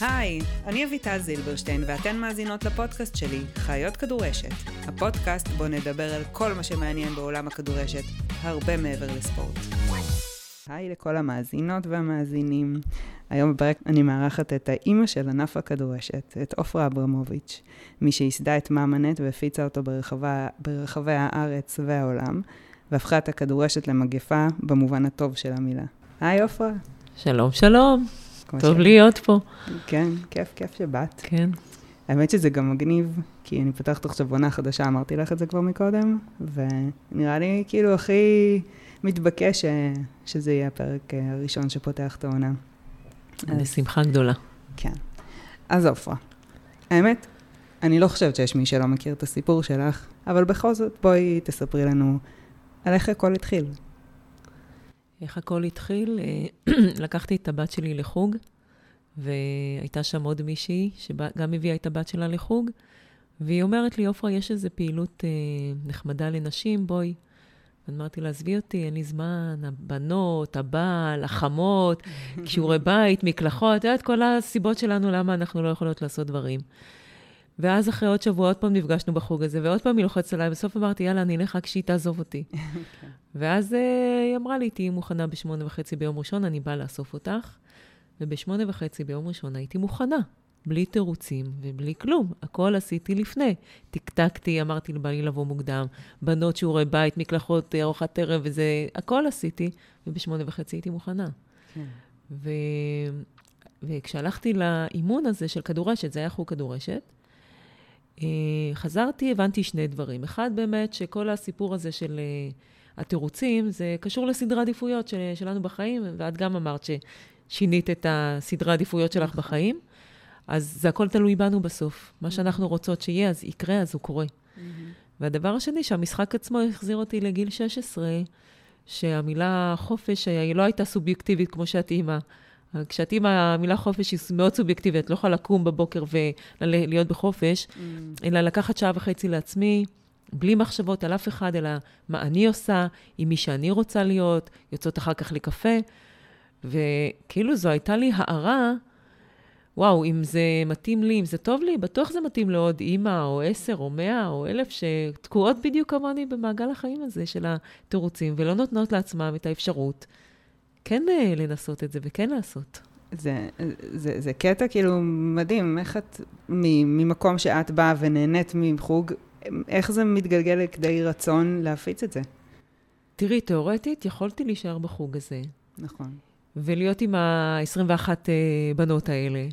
היי, אני אביטל זילברשטיין, ואתן מאזינות לפודקאסט שלי, חיות כדורשת. הפודקאסט בו נדבר על כל מה שמעניין בעולם הכדורשת, הרבה מעבר לספורט. היי לכל המאזינות והמאזינים. היום בפרק אני מארחת את האימא של ענף הכדורשת, את עופרה אברמוביץ', מי שייסדה את מאמנט והפיצה אותו ברחבה, ברחבי הארץ והעולם, והפכה את הכדורשת למגפה במובן הטוב של המילה. היי עופרה. שלום, שלום. טוב להיות פה. כן, כיף, כיף שבאת. כן. האמת שזה גם מגניב, כי אני פותחת עכשיו עונה חדשה, אמרתי לך את זה כבר מקודם, ונראה לי כאילו הכי מתבקש שזה יהיה הפרק הראשון שפותח את העונה. בשמחה גדולה. כן. אז עופרה, האמת, אני לא חושבת שיש מי שלא מכיר את הסיפור שלך, אבל בכל זאת בואי תספרי לנו על איך הכל התחיל. איך הכל התחיל? לקחתי את הבת שלי לחוג, והייתה שם עוד מישהי שגם הביאה את הבת שלה לחוג, והיא אומרת לי, עופרה, יש איזו פעילות אה, נחמדה לנשים, בואי. אמרתי לה, עזבי אותי, אין לי זמן, הבנות, הבעל, החמות, שיעורי בית, מקלחות, את יודעת, כל הסיבות שלנו למה אנחנו לא יכולות לעשות דברים. ואז אחרי עוד שבוע, עוד פעם נפגשנו בחוג הזה, ועוד פעם היא לוחצת עליי, בסוף אמרתי, יאללה, אני אלך רק שהיא תעזוב אותי. ואז uh, היא אמרה לי, תהיי מוכנה בשמונה וחצי ביום ראשון, אני באה לאסוף אותך. ובשמונה וחצי ביום ראשון הייתי מוכנה, בלי תירוצים ובלי כלום. הכל עשיתי לפני. טקטקתי, אמרתי לבעלי לבוא מוקדם, בנות שיעורי בית, מקלחות, ארוחת ערב וזה, הכל עשיתי, ובשמונה וחצי הייתי מוכנה. כן. ו... וכשהלכתי לאימון הזה של כדורשת, זה היה חוג כדורשת, אה, חזרתי, הבנתי שני דברים. אחד, באמת, שכל הסיפור הזה של אה, התירוצים, זה קשור לסדרי עדיפויות של, שלנו בחיים, ואת גם אמרת ששינית את הסדרי עדיפויות שלך נכון. בחיים, אז זה הכל תלוי בנו בסוף. מה שאנחנו רוצות שיהיה, אז יקרה, אז הוא קורה. והדבר השני, שהמשחק עצמו החזיר אותי לגיל 16, שהמילה חופש היא לא הייתה סובייקטיבית כמו שאת אימא. כשאת עם המילה חופש היא מאוד סובייקטיבית, את לא יכולה לקום בבוקר ולהיות בחופש, mm. אלא לקחת שעה וחצי לעצמי, בלי מחשבות על אף אחד, אלא מה אני עושה, עם מי שאני רוצה להיות, יוצאות אחר כך לקפה. וכאילו זו הייתה לי הערה, וואו, אם זה מתאים לי, אם זה טוב לי, בטוח זה מתאים לעוד אימא, או עשר, או מאה, או אלף, שתקועות בדיוק כמוני במעגל החיים הזה של התירוצים, ולא נותנות לעצמם את האפשרות. כן אה, לנסות את זה וכן לעשות. זה, זה, זה קטע כאילו מדהים, איך את, ממקום שאת באה ונהנית מחוג, איך זה מתגלגל לכדי רצון להפיץ את זה? תראי, תיאורטית, יכולתי להישאר בחוג הזה. נכון. ולהיות עם ה-21 אה, בנות האלה.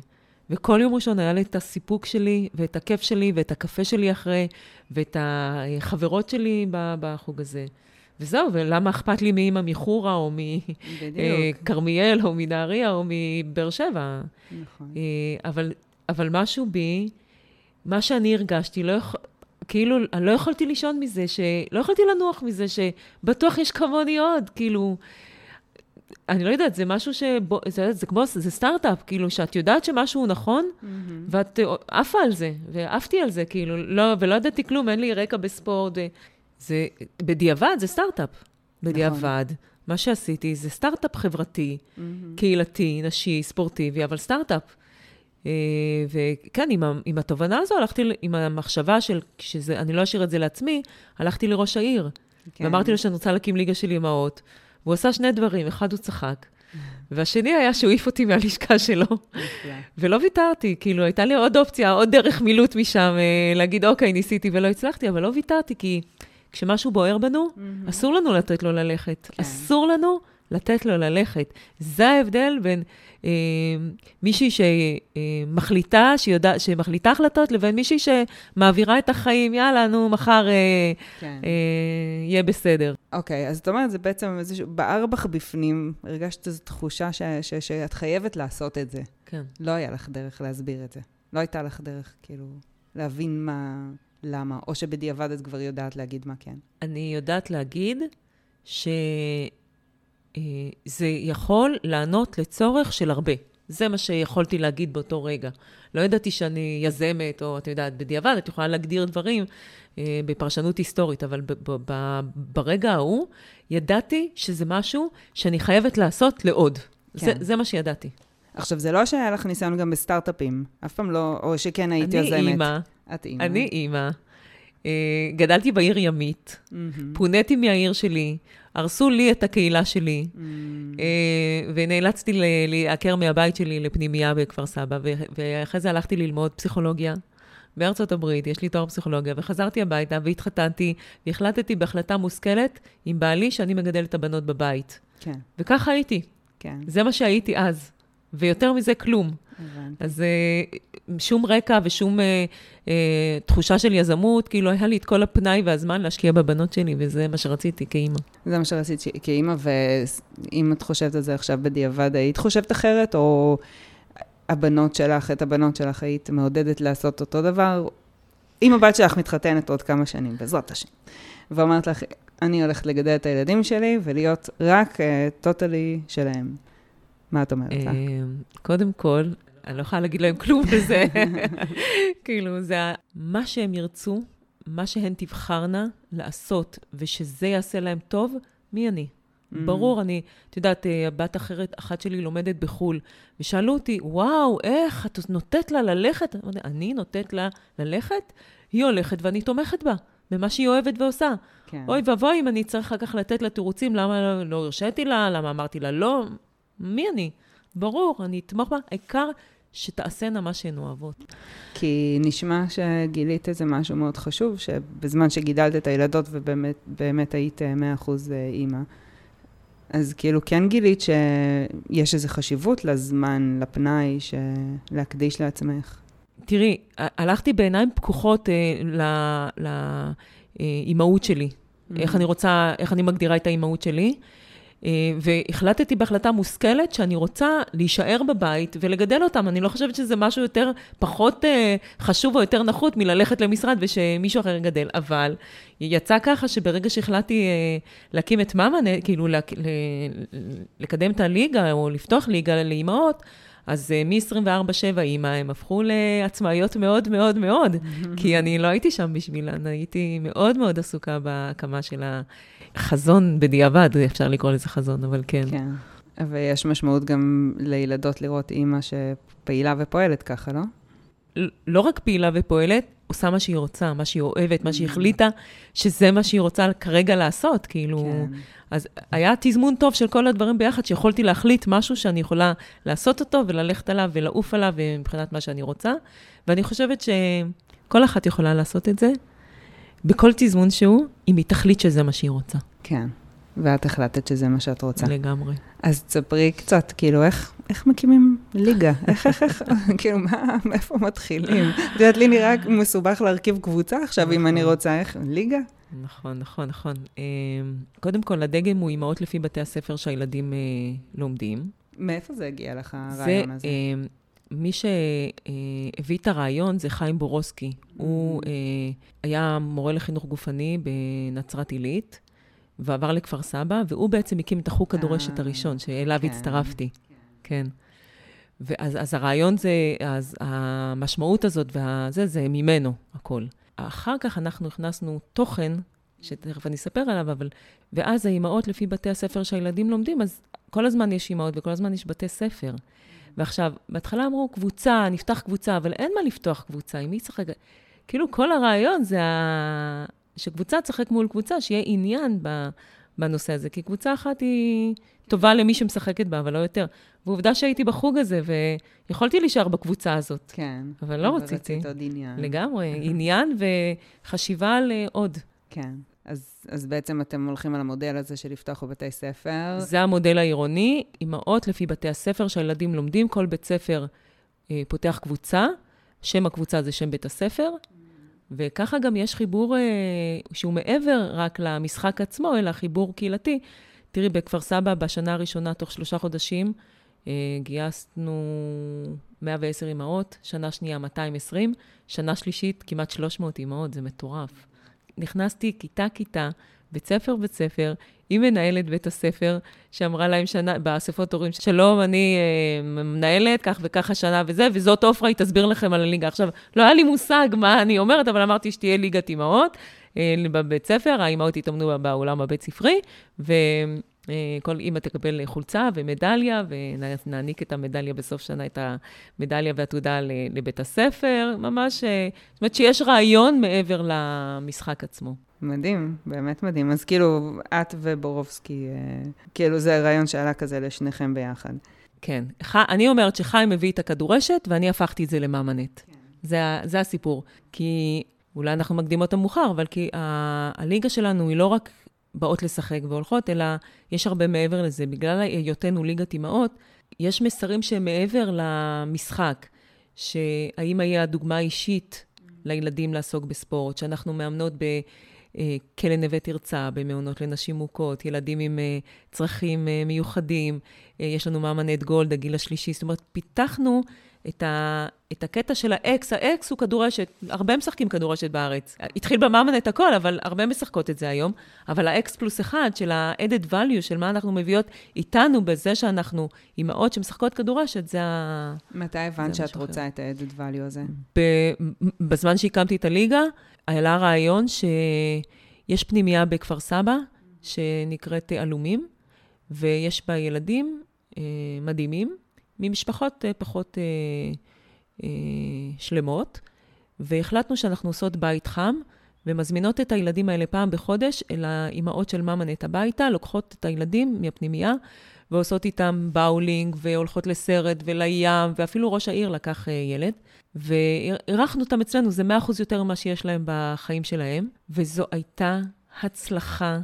וכל יום ראשון היה לי את הסיפוק שלי, ואת הכיף שלי, ואת הקפה שלי אחרי, ואת החברות שלי בחוג הזה. וזהו, ולמה אכפת לי מאמא מחורה, או מכרמיאל, או מנהריה, או מבאר שבע. נכון. אה, אבל, אבל משהו בי, מה שאני הרגשתי, לא יכול... כאילו, אני לא יכולתי לישון מזה, ש... לא יכולתי לנוח מזה, שבטוח יש כמוני עוד, כאילו... אני לא יודעת, זה משהו ש... זה, זה כמו, זה סטארט-אפ, כאילו, שאת יודעת שמשהו הוא נכון, mm-hmm. ואת עפה על זה, ועפתי על זה, כאילו, לא, ולא ידעתי כלום, אין לי רקע בספורט. זה, בדיעבד זה סטארט-אפ. בדיעבד. נכון. מה שעשיתי זה סטארט-אפ חברתי, mm-hmm. קהילתי, נשי, ספורטיבי, אבל סטארט-אפ. Uh, וכן, עם, עם התובנה הזו הלכתי, עם המחשבה של, שאני לא אשאיר את זה לעצמי, הלכתי לראש העיר. כן. ואמרתי לו שאני רוצה להקים ליגה של אמהות. והוא עשה שני דברים, אחד הוא צחק, והשני היה שהוא העיף אותי מהלשכה שלו. ולא ויתרתי, כאילו, הייתה לי עוד אופציה, עוד דרך מילוט משם, uh, להגיד, אוקיי, ניסיתי ולא הצלחתי, אבל לא ויתרתי, כי... כשמשהו בוער בנו, mm-hmm. אסור לנו לתת לו ללכת. כן. אסור לנו לתת לו ללכת. זה ההבדל בין אה, מישהי שמחליטה, שיודע, שמחליטה החלטות, לבין מישהי שמעבירה את החיים, יאללה, נו, מחר אה, כן. אה, יהיה בסדר. אוקיי, אז זאת אומרת, זה בעצם איזשהו, בער בך בפנים, הרגשת איזו תחושה ש, ש, שאת חייבת לעשות את זה. כן. לא היה לך דרך להסביר את זה. לא הייתה לך דרך, כאילו, להבין מה... למה? או שבדיעבד את כבר יודעת להגיד מה כן? אני יודעת להגיד שזה אה, יכול לענות לצורך של הרבה. זה מה שיכולתי להגיד באותו רגע. לא ידעתי שאני יזמת, או את יודעת, בדיעבד, את יכולה להגדיר דברים אה, בפרשנות היסטורית, אבל ב- ב- ב- ברגע ההוא ידעתי שזה משהו שאני חייבת לעשות לעוד. זה, כן. זה מה שידעתי. עכשיו, זה לא שהיה לך ניסיון גם בסטארט-אפים, אף פעם לא, או שכן היית אני יזמת. אימא, את אימא. אני אימא. אה, גדלתי בעיר ימית, מהמם. פוניתי מהעיר שלי, הרסו לי את הקהילה שלי. אה, ונאלצתי להיעקר מהבית שלי לפנימייה בכפר סבא, ואחרי זה הלכתי ללמוד פסיכולוגיה. בארצות הברית, יש לי תואר פסיכולוגיה, וחזרתי הביתה והתחתנתי, והחלטתי בהחלטה מושכלת עם בעלי שאני מגדלת את הבנות בבית. כן, וככה הייתי, כן, זה מה שהייתי אז, ויותר מזה כלום. אז אה, שום רקע ושום אה, אה, תחושה של יזמות, כאילו היה לי את כל הפנאי והזמן להשקיע בבנות שלי, וזה מה שרציתי כאימא. זה מה שרצית ש- כאימא, ואם את חושבת על זה עכשיו בדיעבד, היית חושבת אחרת, או הבנות שלך, את הבנות שלך היית מעודדת לעשות אותו דבר? אם הבת שלך מתחתנת עוד כמה שנים, בעזרת השם, ואומרת לך, אני הולכת לגדל את הילדים שלי ולהיות רק טוטלי uh, שלהם. מה את אומרת לה? אה, קודם כל, אני לא יכולה להגיד להם כלום בזה. כאילו, זה מה שהם ירצו, מה שהן תבחרנה לעשות, ושזה יעשה להם טוב, מי אני? Mm. ברור, אני, את יודעת, אה, בת אחרת, אחת שלי לומדת בחו"ל, ושאלו אותי, וואו, איך את נותנת לה ללכת? אני נותנת לה ללכת? היא הולכת ואני תומכת בה, במה שהיא אוהבת ועושה. כן. אוי ואבוי אם אני צריך אחר כך לתת לה תירוצים, למה לא- לא הרשיתי לה, למה אמרתי לה לא. מי אני? ברור, אני אתמוך בה, העיקר שתעשינה מה שהן אוהבות. כי נשמע שגילית איזה משהו מאוד חשוב, שבזמן שגידלת את הילדות ובאמת באמת היית אה, 100% אימא, אז כאילו כן גילית שיש איזו חשיבות לזמן, לפנאי, ש... להקדיש לעצמך. תראי, הלכתי בעיניים פקוחות אה, לאימהות שלי. איך אני רוצה, איך אני מגדירה את האימהות שלי. אה, והחלטתי בהחלטה מושכלת שאני רוצה להישאר בבית ולגדל אותם. אני לא חושבת שזה משהו יותר, פחות אה, חשוב או יותר נחות מללכת למשרד ושמישהו אחר יגדל. אבל יצא ככה שברגע שהחלטתי אה, להקים את מאמן, אה, כאילו להק, ל, לקדם את הליגה או לפתוח ליגה לאימהות, אז אה, מ-24-7 אימא, הם הפכו לעצמאיות מאוד מאוד מאוד, כי אני לא הייתי שם בשבילן, הייתי מאוד מאוד עסוקה בהקמה של החזון בדיעבד, אפשר לקרוא לזה חזון, אבל כן. כן. ויש משמעות גם לילדות לראות אימא שפעילה ופועלת ככה, לא? לא רק פעילה ופועלת, עושה מה שהיא רוצה, מה שהיא אוהבת, מה שהיא החליטה, שזה מה שהיא רוצה כרגע לעשות, כאילו... כן. אז היה תזמון טוב של כל הדברים ביחד, שיכולתי להחליט משהו שאני יכולה לעשות אותו וללכת עליו ולעוף עליו מבחינת מה שאני רוצה. ואני חושבת שכל אחת יכולה לעשות את זה בכל תזמון שהוא, אם היא תחליט שזה מה שהיא רוצה. כן. ואת החלטת שזה מה שאת רוצה. לגמרי. אז תספרי קצת, כאילו, איך, איך מקימים ליגה? איך, איך, איך, כאילו, מה, מאיפה מתחילים? את יודעת, לי נראה מסובך להרכיב קבוצה עכשיו, אם אני רוצה, איך, ליגה? נכון, נכון, נכון. אמ, קודם כל, הדגם הוא אימהות לפי בתי הספר שהילדים אה, לומדים. מאיפה זה הגיע לך, הרעיון הזה? אה, מי שהביא את הרעיון זה חיים בורוסקי. הוא אה, היה מורה לחינוך גופני בנצרת עילית, ועבר לכפר סבא, והוא בעצם הקים את החוג כדורשת אה, הראשון, שאליו כן. הצטרפתי. כן. ואז אז הרעיון זה, אז המשמעות הזאת והזה, זה ממנו, הכל. אחר כך אנחנו הכנסנו תוכן, שתכף אני אספר עליו, אבל... ואז האימהות, לפי בתי הספר שהילדים לומדים, אז כל הזמן יש אימהות וכל הזמן יש בתי ספר. ועכשיו, בהתחלה אמרו, קבוצה, נפתח קבוצה, אבל אין מה לפתוח קבוצה, עם מי ישחק? כאילו, כל הרעיון זה ה... שקבוצה תשחק מול קבוצה, שיהיה עניין ב... בנושא הזה, כי קבוצה אחת היא טובה למי שמשחקת בה, אבל לא יותר. ועובדה שהייתי בחוג הזה, ויכולתי להישאר בקבוצה הזאת. כן. אבל לא אבל רציתי. רצית עוד עניין. לגמרי, עניין וחשיבה על אה, עוד. כן. אז, אז בעצם אתם הולכים על המודל הזה של לפתוח בבתי ספר. זה המודל העירוני, אימהות לפי בתי הספר שהילדים לומדים, כל בית ספר אה, פותח קבוצה, שם הקבוצה זה שם בית הספר, וככה גם יש חיבור אה, שהוא מעבר רק למשחק עצמו, אלא חיבור קהילתי. תראי, בכפר סבא, בשנה הראשונה, תוך שלושה חודשים, אה, גייסנו 110 אימהות, שנה שנייה 220, שנה שלישית כמעט 300 אימהות, זה מטורף. נכנסתי כיתה-כיתה, בית ספר בית ספר, עם מנהלת בית הספר, שאמרה להם שנה, באספות הורים, שלום, אני אה, מנהלת, כך וכך השנה וזה, וזאת עופרה, היא תסביר לכם על הליגה. עכשיו, לא היה לי מושג מה אני אומרת, אבל אמרתי שתהיה ליגת אימהות אה, בבית ספר, האימהות התאמנו באולם הבית ספרי, ו... אה, כל אימא תקבל חולצה ומדליה, ונעניק את המדליה בסוף שנה, את המדליה והתעודה לבית הספר, ממש, אה, זאת אומרת שיש רעיון מעבר למשחק עצמו. מדהים, באמת מדהים. אז כאילו, את ובורובסקי, כאילו זה רעיון שעלה כזה לשניכם ביחד. כן. אני אומרת שחיים הביא את הכדורשת, ואני הפכתי את זה למאמנט. כן. זה, זה הסיפור. כי אולי אנחנו מקדימות אותם מאוחר, אבל כי ה- הליגה שלנו היא לא רק באות לשחק והולכות, אלא יש הרבה מעבר לזה. בגלל היותנו ליגת אימהות, יש מסרים שהם מעבר למשחק, שהאמא היא הדוגמה האישית לילדים לעסוק בספורט, שאנחנו מאמנות בכלא נווה תרצה, במעונות לנשים מוכות, ילדים עם אה, צרכים אה, מיוחדים, אה, יש לנו מאמנת גולד, הגיל השלישי, זאת אומרת, פיתחנו את, ה, את הקטע של האקס, האקס הוא כדורשת, הרבה משחקים כדורשת בארץ. התחיל במאמאנט הכל, אבל הרבה משחקות את זה היום. אבל ה X פלוס אחד של ה-added value, של מה אנחנו מביאות איתנו בזה שאנחנו אימהות שמשחקות כדורשת, זה ה... מתי הבנת שאת רוצה. את ה-added value הזה? ב- בזמן שהקמתי את הליגה, עלה רעיון שיש פנימייה בכפר סבא, שנקראת עלומים, ויש בה ילדים אה, מדהימים. ממשפחות אה, פחות אה, אה, שלמות, והחלטנו שאנחנו עושות בית חם, ומזמינות את הילדים האלה פעם בחודש אל האימהות של ממנט הביתה, לוקחות את הילדים מהפנימייה, ועושות איתם באולינג, והולכות לסרט ולים, ואפילו ראש העיר לקח ילד. ואירחנו אותם אצלנו, זה 100% יותר ממה שיש להם בחיים שלהם, וזו הייתה הצלחה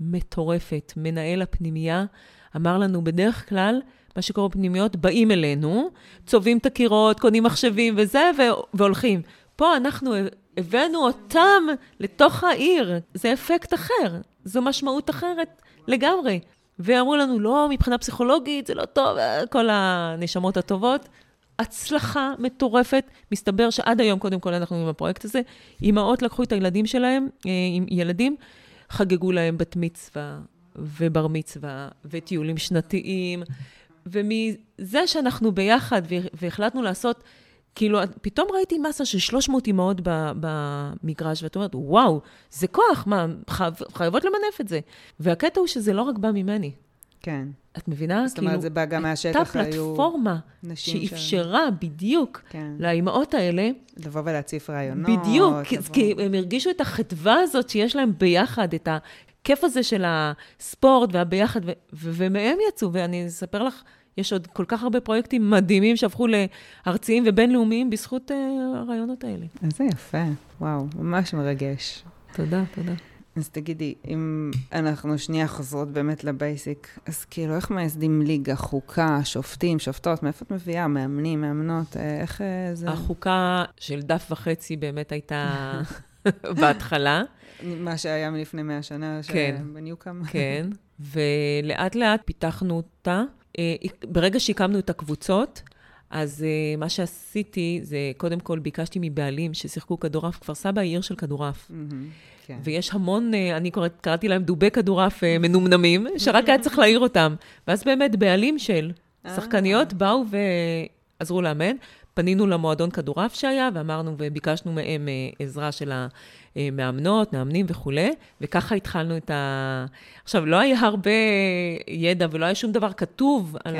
מטורפת. מנהל הפנימייה אמר לנו, בדרך כלל, מה שקורה בפנימיות, באים אלינו, צובעים את הקירות, קונים מחשבים וזה, והולכים. פה אנחנו הבאנו אותם לתוך העיר, זה אפקט אחר, זו משמעות אחרת לגמרי. ואמרו לנו, לא, מבחינה פסיכולוגית זה לא טוב, כל הנשמות הטובות. הצלחה מטורפת. מסתבר שעד היום, קודם כל, אנחנו עם הפרויקט הזה, אימהות לקחו את הילדים שלהם, אה, עם ילדים, חגגו להם בת מצווה ובר מצווה וטיולים שנתיים, ומזה שאנחנו ביחד והחלטנו לעשות, כאילו, פתאום ראיתי מסה של 300 אימהות במגרש, ואת אומרת, וואו, זה כוח, מה, חייב, חייבות למנף את זה. והקטע הוא שזה לא רק בא ממני. כן. את מבינה? זאת אומרת, כאילו, זה בא גם מהשטח, היו... הייתה פלטפורמה שאפשרה ש... בדיוק כן. לאימהות האלה... לבוא ולהציף רעיונות. בדיוק, לבוא... כי הם הרגישו את החדווה הזאת שיש להם ביחד, את הכיף הזה של הספורט והביחד, ו- ו- ומהם יצאו, ואני אספר לך, יש עוד כל כך הרבה פרויקטים מדהימים שהפכו לארציים ובינלאומיים בזכות uh, הרעיונות האלה. איזה יפה, וואו, ממש מרגש. תודה, תודה. אז תגידי, אם אנחנו שנייה חוזרות באמת לבייסיק, אז כאילו, איך מייסדים ליגה, חוקה, שופטים, שופטות, מאיפה את מביאה? מאמנים, מאמנות, אה, איך אה, זה... החוקה של דף וחצי באמת הייתה בהתחלה. מה שהיה מלפני מאה שנה, כן, בניוקאם. כן, ולאט לאט פיתחנו אותה. אה, ברגע שהקמנו את הקבוצות, אז uh, מה שעשיתי זה, קודם כל ביקשתי מבעלים ששיחקו כדורעף, כפר סבא היא עיר של כדורעף. Mm-hmm, כן. ויש המון, uh, אני קוראת, קראתי להם דובי כדורעף uh, מנומנמים, שרק היה צריך להעיר אותם. ואז באמת בעלים של שחקניות באו ועזרו לאמן. פנינו למועדון כדורעף שהיה, ואמרנו וביקשנו מהם uh, עזרה של המאמנות, מאמנים וכולי, וככה התחלנו את ה... עכשיו, לא היה הרבה ידע ולא היה שום דבר כתוב כן. על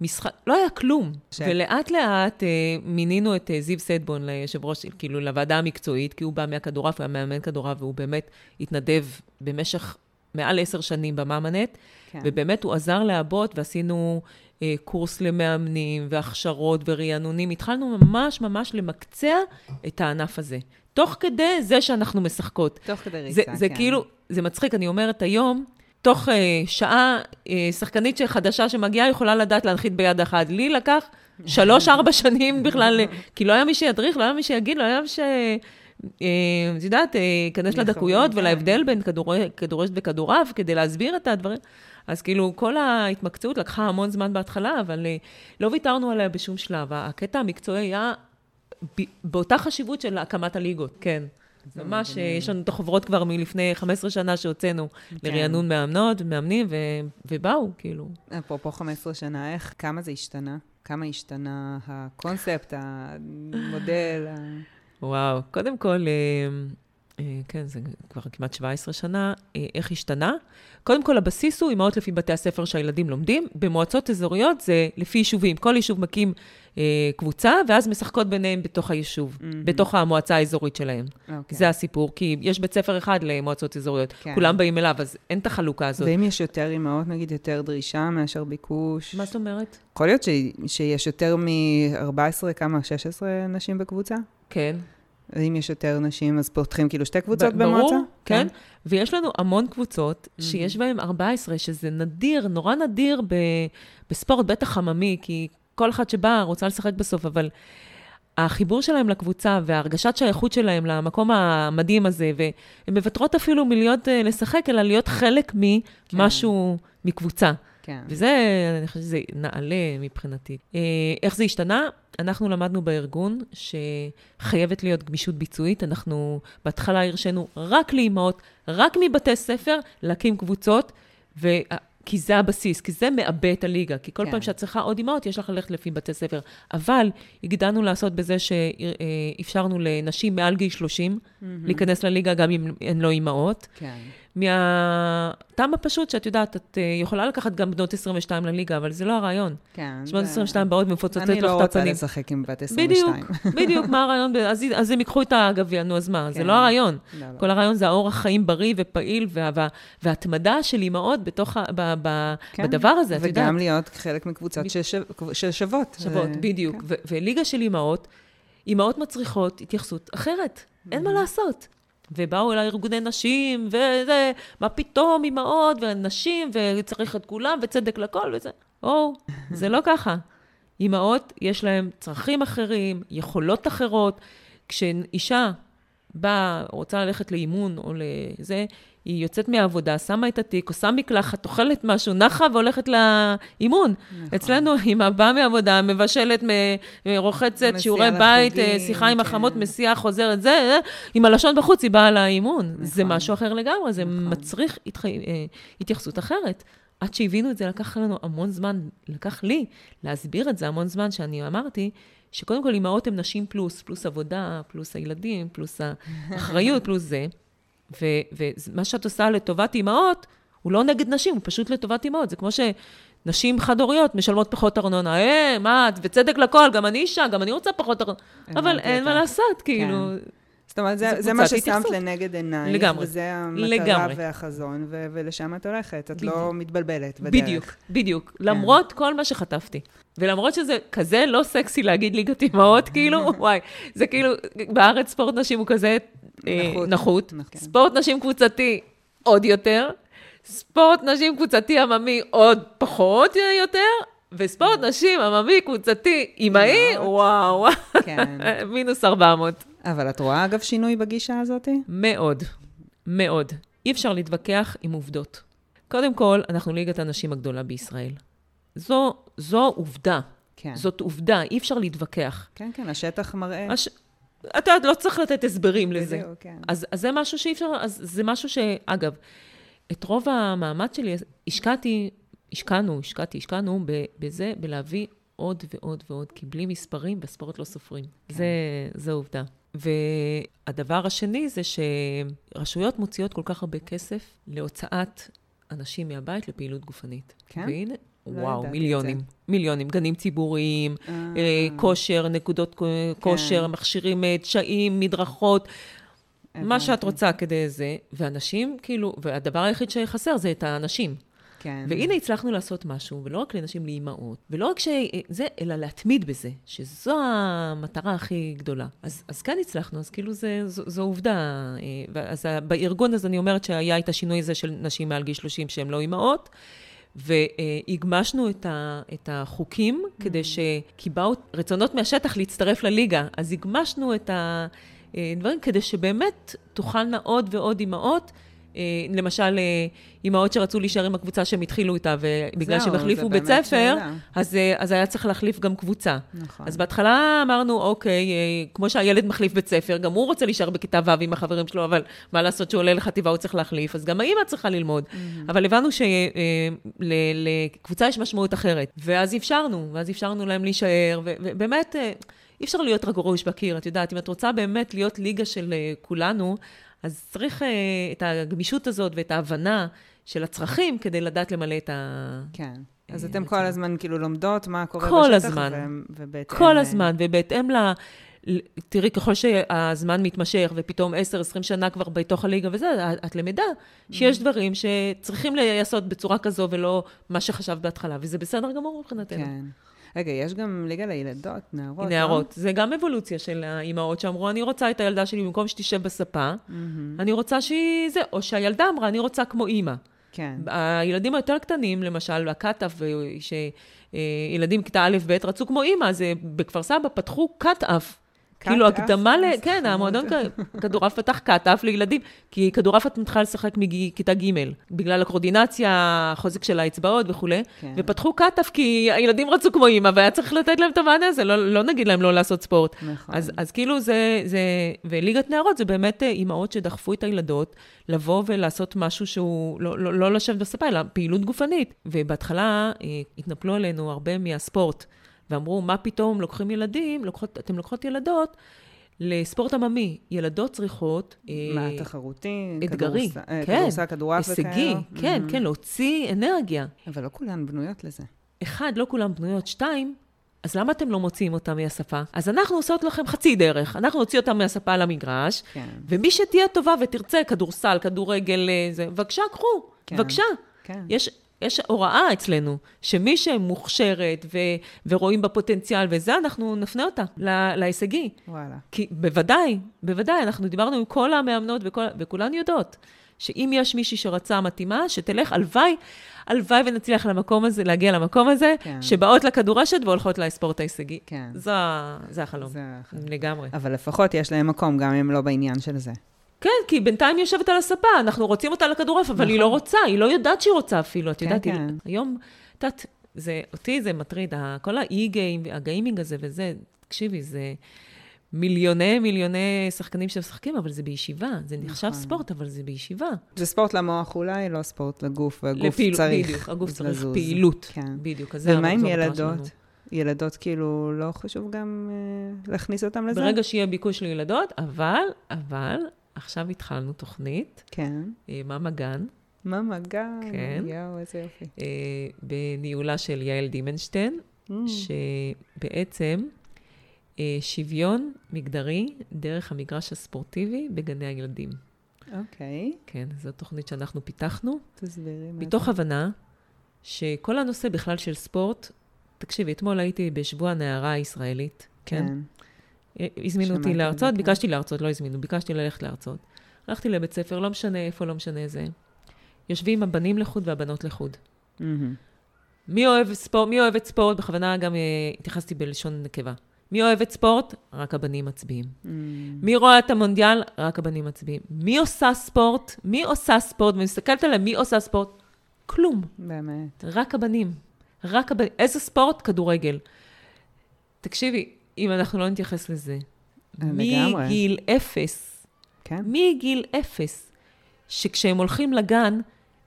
המשחק, לא היה כלום. ש... ולאט לאט uh, מינינו את זיו סדבון ליושב ראש, כאילו, לוועדה המקצועית, כי הוא בא מהכדורעף, הוא היה מאמן כדורעף, והוא באמת התנדב במשך מעל עשר שנים במאמנט, כן. ובאמת הוא עזר לאבות, ועשינו... אה, קורס למאמנים והכשרות ורענונים. התחלנו ממש ממש למקצע את הענף הזה. תוך כדי זה שאנחנו משחקות. תוך כדי ריצה, כן. זה כאילו, זה מצחיק, אני אומרת היום, תוך uh, שעה, uh, שחקנית חדשה שמגיעה יכולה לדעת להנחית ביד אחת. לי לקח שלוש-ארבע שנים בכלל, כי לא היה מי שידריך, לא היה מי שיגיד, לא היה מי ש... את יודעת, ייכנס לדקויות כן. ולהבדל בין כדורשת וכדורעף כדי להסביר את הדברים. אז כאילו, כל ההתמקצעות לקחה המון זמן בהתחלה, אבל אה, לא ויתרנו עליה בשום שלב. הקטע המקצועי היה באותה חשיבות של הקמת הליגות, כן. ממש, אה, יש לנו את החוברות כבר מלפני 15 שנה שהוצאנו כן. לרענון מאמנות ומאמנים, ובאו, כאילו. אפרופו 15 שנה, איך, כמה זה השתנה? כמה השתנה הקונספט, המודל? וואו, קודם כל, אה, כן, זה כבר כמעט 17 שנה, אה, איך השתנה? קודם כל, הבסיס הוא אימהות לפי בתי הספר שהילדים לומדים. במועצות אזוריות זה לפי יישובים. כל יישוב מקים אה, קבוצה, ואז משחקות ביניהם בתוך היישוב, mm-hmm. בתוך המועצה האזורית שלהם. Okay. אוקיי. זה הסיפור, כי יש בית ספר אחד למועצות אזוריות, כן. כולם באים אליו, אז אין את החלוקה הזאת. ואם יש יותר אימהות, נגיד, יותר דרישה מאשר ביקוש? מה זאת אומרת? יכול להיות ש... שיש יותר מ-14, כמה? 16 נשים בקבוצה? כן. אם יש יותר נשים, אז פותחים כאילו שתי קבוצות ב- במועצה? ברור, כן. כן. ויש לנו המון קבוצות mm-hmm. שיש בהן 14, שזה נדיר, נורא נדיר ב- בספורט, בטח עממי, כי כל אחת שבאה רוצה לשחק בסוף, אבל החיבור שלהם לקבוצה והרגשת שייכות שלהם למקום המדהים הזה, והן מוותרות אפילו מלהיות, אה, לשחק, אלא להיות חלק ממשהו, כן. מקבוצה. כן. וזה, אני חושבת שזה נעלה מבחינתי. אה, איך זה השתנה? אנחנו למדנו בארגון שחייבת להיות גמישות ביצועית. אנחנו בהתחלה הרשינו רק לאימהות, רק מבתי ספר, להקים קבוצות, ו... כי זה הבסיס, כי זה מעבה את הליגה. כי כל כן. פעם שאת צריכה עוד אימהות, יש לך ללכת לפי בתי ספר. אבל הגדלנו לעשות בזה שאפשרנו לנשים מעל גיל 30 mm-hmm. להיכנס לליגה, גם אם הן לא אימהות. כן. מהטעם הפשוט, שאת יודעת, את אה, יכולה לקחת גם בנות 22 לליגה, אבל זה לא הרעיון. כן. בנות 22 באות ומפוצצות לך את הפנים. אני לא רוצה לשחק עם בת 22. בדיוק, בדיוק, מה הרעיון? אז, אז הם ייקחו את הגביע, נו, אז מה? כן. זה לא הרעיון. לא, לא. כל הרעיון זה האורח חיים בריא ופעיל, וה, והתמדה של אימהות בתוך, ב, ב, כן. בדבר הזה, את יודעת. וגם להיות חלק מקבוצת ב... של שוות. ו... בדיוק. כן. וליגה של אימהות, אימהות מצריכות התייחסות אחרת. אין מה לעשות. ובאו אליי ארגוני נשים, וזה, מה פתאום, אימהות, ונשים, וצריך את כולם, וצדק לכל, וזה. או, זה לא ככה. אימהות, יש להן צרכים אחרים, יכולות אחרות. כשאישה באה, רוצה ללכת לאימון או לזה, היא יוצאת מהעבודה, שמה את התיק, עושה מקלחת, אוכלת משהו, נחה והולכת לאימון. נכון. אצלנו, אמא באה מעבודה, מבשלת, רוחצת, שיעורי בית, חוגים, שיחה עם כן. החמות, מסיעה, חוזרת, זה, זה, עם הלשון בחוץ, היא באה לאימון. נכון. זה משהו אחר לגמרי, זה נכון. מצריך התח... אה, התייחסות אחרת. עד שהבינו את זה, לקח לנו המון זמן, לקח לי להסביר את זה המון זמן, שאני אמרתי, שקודם כל אימהות הן נשים פלוס, פלוס עבודה, פלוס הילדים, פלוס האחריות, פלוס זה. ומה שאת עושה לטובת אימהות, הוא לא נגד נשים, הוא פשוט לטובת אימהות. זה כמו שנשים חד-הוריות משלמות פחות ארנונה. אה, מה, וצדק לכל, גם אני אישה, גם אני רוצה פחות ארנונה. אבל אין מה לעשות, כאילו... זאת אומרת, זה, זה מה ששמת לנגד עינייך, לגמרי, וזה המטרה לגמרי. והחזון, ו- ולשם את הולכת, את לא בדיוק. לא מתבלבלת בדרך. בדיוק, בדיוק. כן. למרות כל מה שחטפתי. ולמרות שזה כזה לא סקסי להגיד ליגת אימהות, כאילו, וואי, זה כאילו, בארץ ספורט נשים הוא כזה אה, נחות. נחות. נכון. ספורט נשים קבוצתי, עוד יותר. ספורט נשים קבוצתי עממי, עוד פחות יותר. וספורט נשים עממי קבוצתי אימהי, וואו, כן. מינוס 400. אבל את רואה, אגב, שינוי בגישה הזאת? מאוד, מאוד. אי אפשר להתווכח עם עובדות. קודם כל, אנחנו ליגת הנשים הגדולה בישראל. זו, זו עובדה. כן. זאת עובדה, אי אפשר להתווכח. כן, כן, השטח מראה. הש... אתה לא צריך לתת הסברים לזה. בדיוק, כן. אז, אז זה משהו שאי אפשר, אז זה משהו ש... אגב, את רוב המאמץ שלי השקעתי, השקענו, השקעתי, השקענו בזה, בלהביא עוד ועוד ועוד, כי בלי מספרים בספורט לא סופרים. כן. זה, זה עובדה. והדבר השני זה שרשויות מוציאות כל כך הרבה כסף להוצאת אנשים מהבית לפעילות גופנית. כן? והנה, לא וואו, מיליונים. מיליונים. גנים ציבוריים, אה. אה, כושר, נקודות כן. כושר, מכשירים אה, תשעים, מדרכות. מה שאת רוצה כדי זה, ואנשים, כאילו, והדבר היחיד שחסר זה את האנשים. כן. והנה הצלחנו לעשות משהו, ולא רק לנשים לאימהות, ולא רק שזה, אלא להתמיד בזה, שזו המטרה הכי גדולה. אז, אז כן הצלחנו, אז כאילו זה, זו, זו עובדה. אז בארגון הזה אני אומרת שהיה את השינוי הזה של נשים מעל גיל 30 שהן לא אימהות. והגמשנו את, ה, את החוקים mm-hmm. כדי ש... כי באו רצונות מהשטח להצטרף לליגה, אז הגמשנו את הדברים כדי שבאמת תוכלנה עוד ועוד אימהות אה, למשל, אה, אימהות שרצו להישאר עם הקבוצה שהם התחילו איתה, ובגלל שהם החליפו בית ספר, אז, אה, אז היה צריך להחליף גם קבוצה. נכון. אז בהתחלה אמרנו, אוקיי, כמו שהילד מחליף בית ספר, גם הוא רוצה להישאר בכיתה ו' עם החברים שלו, אבל מה לעשות שהוא עולה לחטיבה, הוא צריך להחליף, אז גם האימא צריכה ללמוד. Mm-hmm. אבל הבנו שלקבוצה יש משמעות אחרת. ואז אפשרנו, ואז אפשרנו להם להישאר, ובאמת... אי אפשר להיות רק ראש בקיר, את יודעת, אם את רוצה באמת להיות ליגה של כולנו, אז צריך אה, את הגמישות הזאת ואת ההבנה של הצרכים כדי לדעת למלא את ה... כן. אז אה, אתם כל בצורה. הזמן כאילו לומדות מה קורה כל בשטח, הזמן. ו- ובהתאם... כל אה, הזמן, ובהתאם ל... תראי, ככל שהזמן מתמשך, ופתאום 10-20 שנה כבר בתוך הליגה וזה, את- את למדה שיש דברים שצריכים להיעשות בצורה כזו ולא מה שחשבת בהתחלה, וזה בסדר גמור מבחינתנו. כן. רגע, יש גם ליגה לילדות, נערות, לא? נערות. זה גם אבולוציה של האימהות שאמרו, אני רוצה את הילדה שלי במקום שתשב בספה, מהמם. אני רוצה שהיא זה, או שהילדה אמרה, אני רוצה כמו אימא. כן. הילדים היותר קטנים, למשל, הקאט-אף, שילדים כיתה א', ב', רצו כמו אימא, אז אה, בכפר סבא פתחו קאט-אף. כאילו? הקדמה ל... כן. המועדון כדורעף פתח קאט-אף לילדים, כי כדורעף את מתחילה לשחק מכיתה ג', בגלל הקורדינציה, החוזק של האצבעות וכולי, כן. ופתחו קאט-אף כי הילדים רצו כמו אימא, והיה צריך לתת להם את המענה הזה, לא, לא נגיד להם לא לעשות ספורט. נכון. אז, כאילו זה, זה, וליגת נערות זה באמת אה, אימהות שדחפו את הילדות לבוא ולעשות משהו שהוא לא, לא, לא לשבת בספה, אלא פעילות גופנית. ובהתחלה אה, התנפלו עלינו הרבה מהספורט, ואמרו, מה פתאום לוקחים ילדים, לוקחות, אתם לוקחות ילדות לספורט עממי. ילדות צריכות... אה, מה, תחרותי? אתגרי, כדורס- אה, כן, כדורסל, כדורעף וכאלה? הישגי, כן, מהמם. כן, להוציא אנרגיה. אבל לא כולן בנויות לזה. אחד, לא כולם בנויות, שתיים, אז למה אתם לא מוציאים אותם מהשפה? אז אנחנו עושות לכם חצי דרך, אנחנו נוציא אותם מהשפה למגרש, כן. ומי שתהיה טובה ותרצה כדורסל, כדורגל, אה, זה, בבקשה, קחו, כן. בבקשה. כן. יש, יש הוראה אצלנו, שמי שמוכשרת ו, ורואים בה פוטנציאל וזה, אנחנו נפנה אותה ל, להישגי. וואלה. כי בוודאי, בוודאי, אנחנו דיברנו עם כל המאמנות וכל, וכולן יודעות, שאם יש מישהי שרצה מתאימה, שתלך, הלוואי, הלוואי ונצליח למקום הזה, להגיע למקום הזה, כן. שבאות לכדורשת והולכות לספורט ההישגי. כן. זו, ה- זה החלום, זה החלום. לגמרי. אבל לפחות יש להם מקום, גם אם לא בעניין של זה. כן, כי בינתיים היא יושבת על הספה, אנחנו רוצים אותה לכדורעף, אבל היא לא רוצה, היא לא יודעת שהיא רוצה אפילו, את כן, יודעת, היא- כן. היום, את יודעת, זה, אותי זה מטריד, כל האי-גיים, הגיימינג הזה וזה, תקשיבי, זה מיליוני מיליוני שחקנים שמשחקים, אבל זה בישיבה, זה נחשב נכון. ספורט, אבל זה בישיבה. זה ספורט למוח אולי, לא ספורט לגוף, והגוף לפעיל- צריך בדיוק, הגוף צריך לזוז. פעילות, כן. בדיוק, אז זה ומה עם ילדות? ילדות כאילו, לא חשוב גם אה, להכניס אותם לזה? ברגע שיהיה ביקוש לילדות, אבל, אבל, עכשיו התחלנו תוכנית, כן. אה, מאמה גן, מה מגע? כן. יואו, איזה יופי. אה, בניהולה של יעל דימנשטיין, Mm. שבעצם אה, שוויון מגדרי דרך המגרש הספורטיבי בגני הילדים. אוקיי, כן, זו תוכנית שאנחנו פיתחנו, תסבירי. מה מתוך זה. הבנה שכל הנושא בכלל של ספורט, תקשיבי, אתמול הייתי בשבוע הנערה הישראלית, כן? אה, הזמינו אותי להרצות, כן. ביקשתי להרצות, לא הזמינו, ביקשתי ללכת להרצות. הלכתי לבית ספר, לא משנה איפה, לא משנה זה. יושבים הבנים לחוד והבנות לחוד. מהמם. מי אוהב ספורט? מי אוהבת ספורט? בכוונה גם אה, התייחסתי בלשון נקבה. מי אוהבת ספורט? רק הבנים מצביעים. Mm. מי רואה את המונדיאל? רק הבנים מצביעים. מי עושה ספורט? מי עושה ספורט? ומסתכלת עליהם, מי עושה ספורט? כלום. באמת. רק הבנים. רק הבנים. איזה ספורט? כדורגל. תקשיבי, אם אנחנו לא נתייחס לזה, אה, לגמרי. מגיל אפס, כן. מגיל אפס, שכשהם הולכים לגן,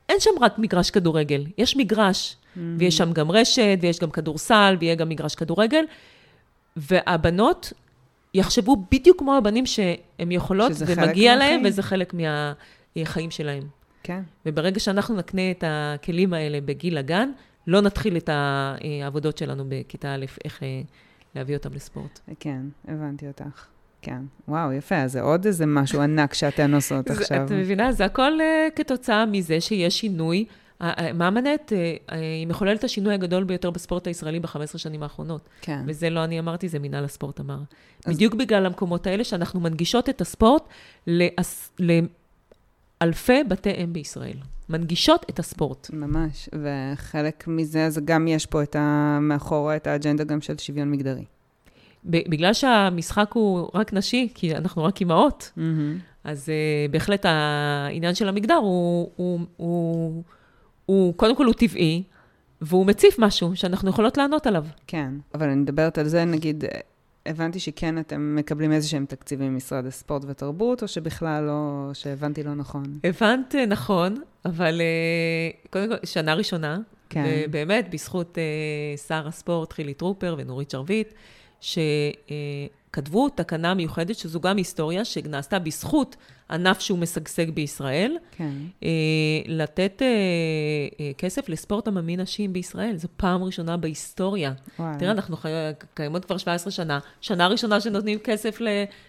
אין שם רק מגרש כדורגל, יש מגרש, ויש שם גם רשת, ויש גם כדורסל, ויהיה גם מגרש כדורגל, והבנות יחשבו בדיוק כמו הבנים שהן יכולות, ומגיע להם, מהחיים. וזה חלק מהחיים שלהם. כן. וברגע שאנחנו נקנה את הכלים האלה בגיל הגן, לא נתחיל את העבודות שלנו בכיתה א', איך אה, להביא אותם לספורט. כן, הבנתי אותך. כן. וואו, יפה, אז זה עוד איזה משהו ענק שאתן עושות זה- עכשיו. את מבינה? זה הכל uh, כתוצאה מזה שיש שינוי. מאמנת, uh, היא מחוללת השינוי הגדול ביותר בספורט הישראלי ב-15 שנים האחרונות. כן. וזה לא אני אמרתי, זה מינהל הספורט אמר. אז- בדיוק בגלל המקומות האלה שאנחנו מנגישות את הספורט לאס- לאלפי בתי אם בישראל. מנגישות את הספורט. ממש, וחלק מזה, זה גם יש פה את ה... מאחורה את האג'נדה גם של שוויון מגדרי. בגלל שהמשחק הוא רק נשי, כי אנחנו רק אימהות, אז uh, בהחלט העניין של המגדר הוא, הוא, הוא, הוא, קודם כל הוא טבעי, והוא מציף משהו שאנחנו יכולות לענות עליו. כן, אבל אני מדברת על זה, נגיד, הבנתי שכן אתם מקבלים איזה שהם תקציבים ממשרד הספורט ותרבות, או שבכלל לא, שהבנתי לא נכון. הבנת אה, נכון, אבל uh, קודם כל, שנה ראשונה, כן. ובאמת, בזכות uh, שר הספורט חילי טרופר ונורית שרביט, כתבו תקנה מיוחדת, שזו גם היסטוריה, שנעשתה בזכות ענף שהוא משגשג בישראל, כן. אה, לתת אה, אה, כסף לספורט עממי נשים בישראל. זו פעם ראשונה בהיסטוריה. וואי. תראה, אנחנו חי... קיימות כבר 17 שנה. שנה ראשונה שנותנים כסף ל...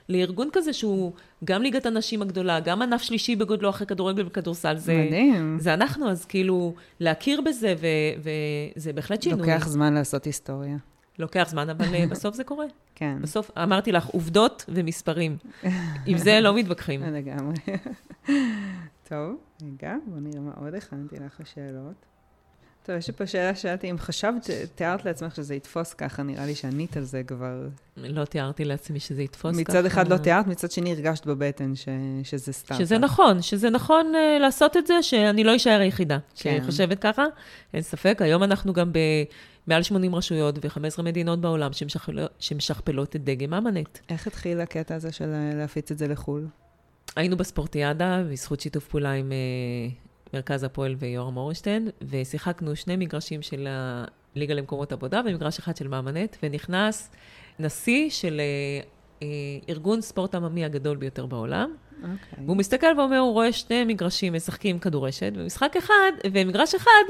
לארגון כזה שהוא גם ליגת הנשים הגדולה, גם ענף שלישי בגודלו אחרי כדורגל וכדורסל. זה, מדהים. זה אנחנו, אז כאילו, להכיר בזה, ו... וזה בהחלט שינוי. לוקח זמן לעשות היסטוריה. לוקח זמן, אבל אה, בסוף זה קורה. כן. בסוף, אמרתי לך, עובדות ומספרים. עם זה לא מתווכחים. לגמרי. טוב, רגע, בוא נראה מה עוד הכנתי לך לשאלות. טוב, יש לי פה שאלה ששאלתי, אם חשבת, תיארת לעצמך שזה יתפוס ככה, נראה לי שענית על זה כבר. לא תיארתי לעצמי שזה יתפוס ככה. מצד אחד לא תיארת, מצד שני הרגשת בבטן ש... שזה סטארט-אפ. שזה נכון, שזה נכון uh, לעשות את זה, שאני לא אשאר היחידה. כן. שחושבת ככה, אין ספק. היום אנחנו גם במעל 80 רשויות ו-15 מדינות בעולם שמשכפלות, שמשכפלות את דגם אמנט. איך התחיל הקטע הזה של אה, להפיץ את זה לחו"ל? היינו בספורטיאדה, בזכות שיתוף פעולה עם uh, מרכז הפועל ויורם אורנשטיין, ושיחקנו שני מגרשים של הליגה למקומות עבודה ומגרש אחד של מאמנט, ונכנס נשיא של uh, uh, ארגון ספורט עממי הגדול ביותר בעולם, אוקיי. והוא מסתכל ואומר, הוא רואה שני מגרשים משחקים כדורשת, ומשחק אחד, ומגרש אחד,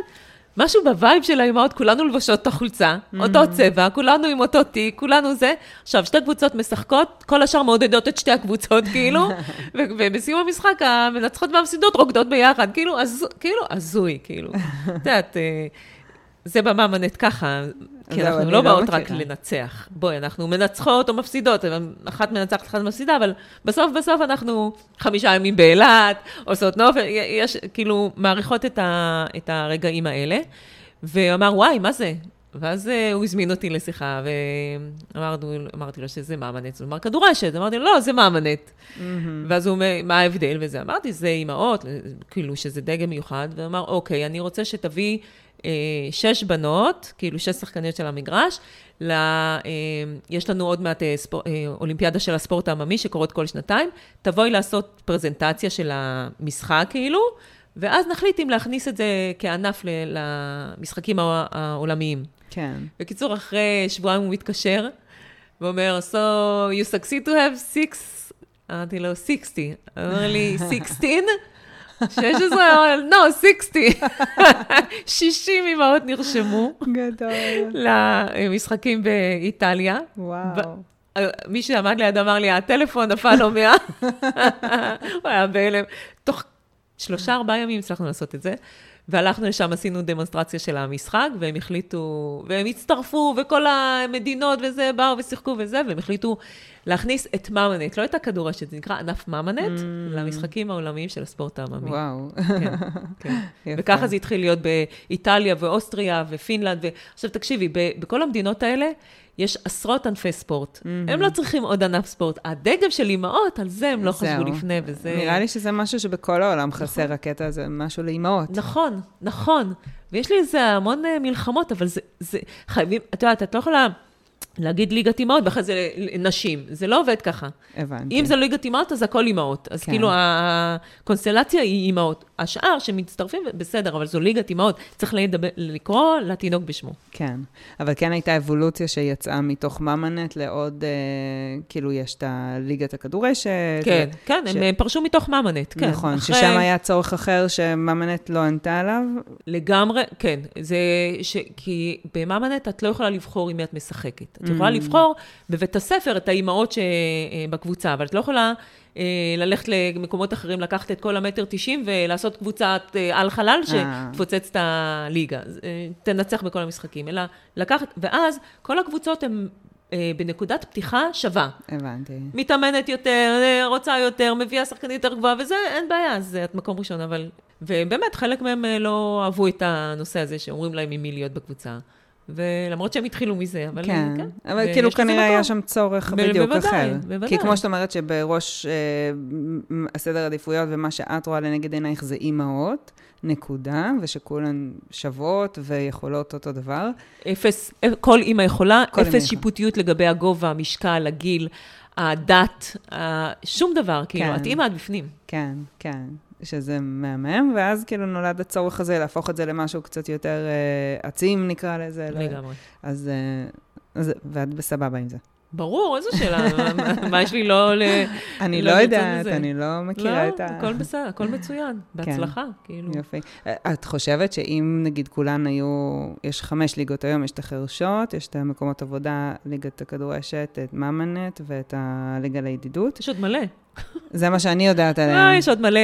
משהו ב vibe של האימהות, כולנו לבשות את החולצה, אותו צבע, כולנו עם אותו תיק, כולנו זה. עכשיו, שתי קבוצות משחקות, כל השאר מעודדות את שתי הקבוצות, כאילו, ו- ובסיום המשחק המנצחות והמפסידות רוקדות ביחד, כאילו, כאילו, הזוי, כאילו. את יודעת, אה, זה במאמאנט ככה, כי אנחנו לא לא באות רק. לנצח. בואי, אנחנו מנצחות או מפסידות, אחת מנצחת, אחת מפסידה, אבל בסוף בסוף אנחנו חמישה ימים באילת, עושות נוף, יש, כאילו, מעריכות את, ה, את הרגעים האלה. והוא אמר, וואי, מה זה? ואז אה, הוא הזמין אותי לשיחה, ואמרתי לו שזה מאמנט. הוא אמר, כדורשת. אמרתי לו, לא, זה מאמנט. ואז הוא אומר, מה ההבדל? וזה, אמרתי, זה אימהות, כאילו שזה דגם מיוחד. והוא אמר, אוקיי, אני רוצה שתביא שש בנות, כאילו שש שחקניות של המגרש. ל, אה, יש לנו עוד מעט אה, ספור, אה, אולימפיאדה של הספורט העממי שקורית כל שנתיים. תבואי לעשות פרזנטציה של המשחק, כאילו, ואז נחליט אם להכניס את זה כענף ל- למשחקים העו- העולמיים. כן. בקיצור, אחרי שבועיים הוא מתקשר, ואומר, so you succeed to have six, אמרתי לו, 60. הוא אומר לי, 16? 16? לא, 60. 60 אמהות נרשמו גדול. למשחקים באיטליה. וואו. מי שעמד ליד אמר לי, הטלפון נפל לו מה... הוא היה בהלם. תוך שלושה, ארבעה ימים הצלחנו לעשות את זה. והלכנו לשם, עשינו דמונסטרציה של המשחק, והם החליטו, והם הצטרפו, וכל המדינות וזה, באו ושיחקו וזה, והם החליטו להכניס את ממנט, לא את הכדורשת, זה נקרא ענף ממנט, למשחקים העולמיים של הספורט העממי. וואו. כן, כן. יפה. וככה זה התחיל להיות באיטליה ואוסטריה ופינלנד. ו... עכשיו תקשיבי, בכל המדינות האלה יש עשרות ענפי ספורט. הם לא צריכים עוד ענף ספורט. הדגם של אימהות, על זה הם לא חשבו זהו. לפני, וזה... נראה לי שזה משהו שבכל העולם חסר, הקטע הזה, משהו לאימהות. נכון, נכון. ויש לי איזה המון אה, מלחמות, אבל זה, זה חייבים, את יודעת, את לא יכולה להגיד ליגת אימהות ואחרי זה נשים. זה לא עובד ככה. הבנתי. אם זה לא ליגת אימהות, אז הכל אימהות. אז כן. כאילו, הקונסטלציה היא אימהות. השאר שמצטרפים, בסדר, אבל זו ליגת אימהות. צריך לדבר, לקרוא לתינוק בשמו. כן, אבל כן הייתה אבולוציה שיצאה מתוך ממנט לעוד, אה, כאילו, יש את הליגת הכדורשת. כן, ו- כן, ש- הם פרשו מתוך ממנט, כן. נכון, אחרי- ששם היה צורך אחר שממנט לא ענתה עליו. לגמרי, כן. זה ש... כי בממנט את לא יכולה לבחור עם מי את משחקת. את Mm. יכולה לבחור בבית הספר את האימהות שבקבוצה, אבל את לא יכולה אה, ללכת למקומות אחרים, לקחת את כל המטר 90 ולעשות קבוצת אה, על חלל אה. שתפוצץ את הליגה. אה, תנצח בכל המשחקים, אלא לקחת, ואז כל הקבוצות הן אה, בנקודת פתיחה שווה. הבנתי. מתאמנת יותר, אה, רוצה יותר, מביאה שחקנית יותר גבוהה, וזה, אין בעיה, אז את מקום ראשון, אבל... ובאמת, חלק מהם אה, לא אהבו את הנושא הזה, שאומרים להם עם מי להיות בקבוצה. ולמרות שהם התחילו מזה, אבל כן, כן. אבל כאילו כנראה היה. שם צורך ב- בדיוק בוודאי, אחר. בוודאי. כי כמו שאת אומרת שבראש אה, הסדר עדיפויות ומה שאת רואה לנגד עינייך זה אימהות, נקודה, ושכולן שוות ויכולות אותו דבר. אפס, אה, כל אימא יכולה, כל אפס. שיפוטיות לגבי הגובה, המשקל, הגיל, הדת, שום דבר, כאילו, כן. את אימא עד בפנים. כן, כן. שזה מהמם, ואז כאילו נולד הצורך הזה להפוך את זה למשהו קצת יותר אה, עצים, נקרא לזה. לגמרי. אז, אה, אז, ואת בסבבה עם זה. ברור, איזו שאלה, מה- מה יש לי לא ל... אני לא לא יודעת. אני לא מכירה את לא, ה... כן. הכל בסדר, הכל מצוין, בהצלחה, כאילו. יופי. את חושבת שאם נגיד כולן היו, יש חמש ליגות היום, יש את החרשות, יש את המקומות עבודה, ליגת הכדורשת, את ממנט ואת הליגה לידידות. יש עוד מלא. זה מה שאני יודעת לא, עליהם. יש עוד מלא.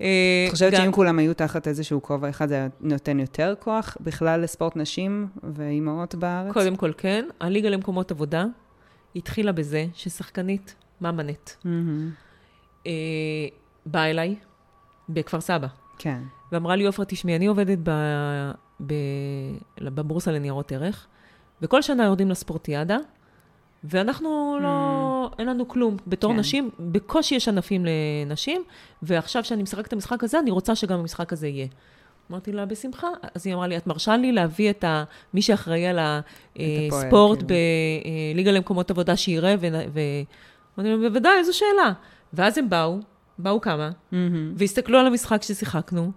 אה, את חושבת גם- שאם כולם היו תחת איזשהו כובע אחד, זה היה נותן יותר כוח בכלל לספורט נשים ואימהות בארץ? קודם כל, כן. הליגה למקומות עבודה התחילה בזה ששחקנית מהמם. אה, באה אליי בכפר סבא, כן. ואמרה לי, עופרה, תשמעי, אני עובדת ב, ב, בבורסה לניירות ערך, וכל שנה יורדים לספורטיאדה, ואנחנו לא, אין לנו כלום. בתור כן. נשים, בקושי יש ענפים לנשים, ועכשיו שאני משחקת את המשחק הזה, אני רוצה שגם המשחק הזה יהיה. אמרתי לה, בשמחה. אז היא אמרה לי, את מרשה לי להביא את ה, מי שאחראי על הספורט כאילו. בליגה למקומות עבודה שיראה, ו... אמרתי לה, בוודאי, איזו שאלה. ואז הם באו, באו כמה, מהמם. והסתכלו על המשחק ששיחקנו,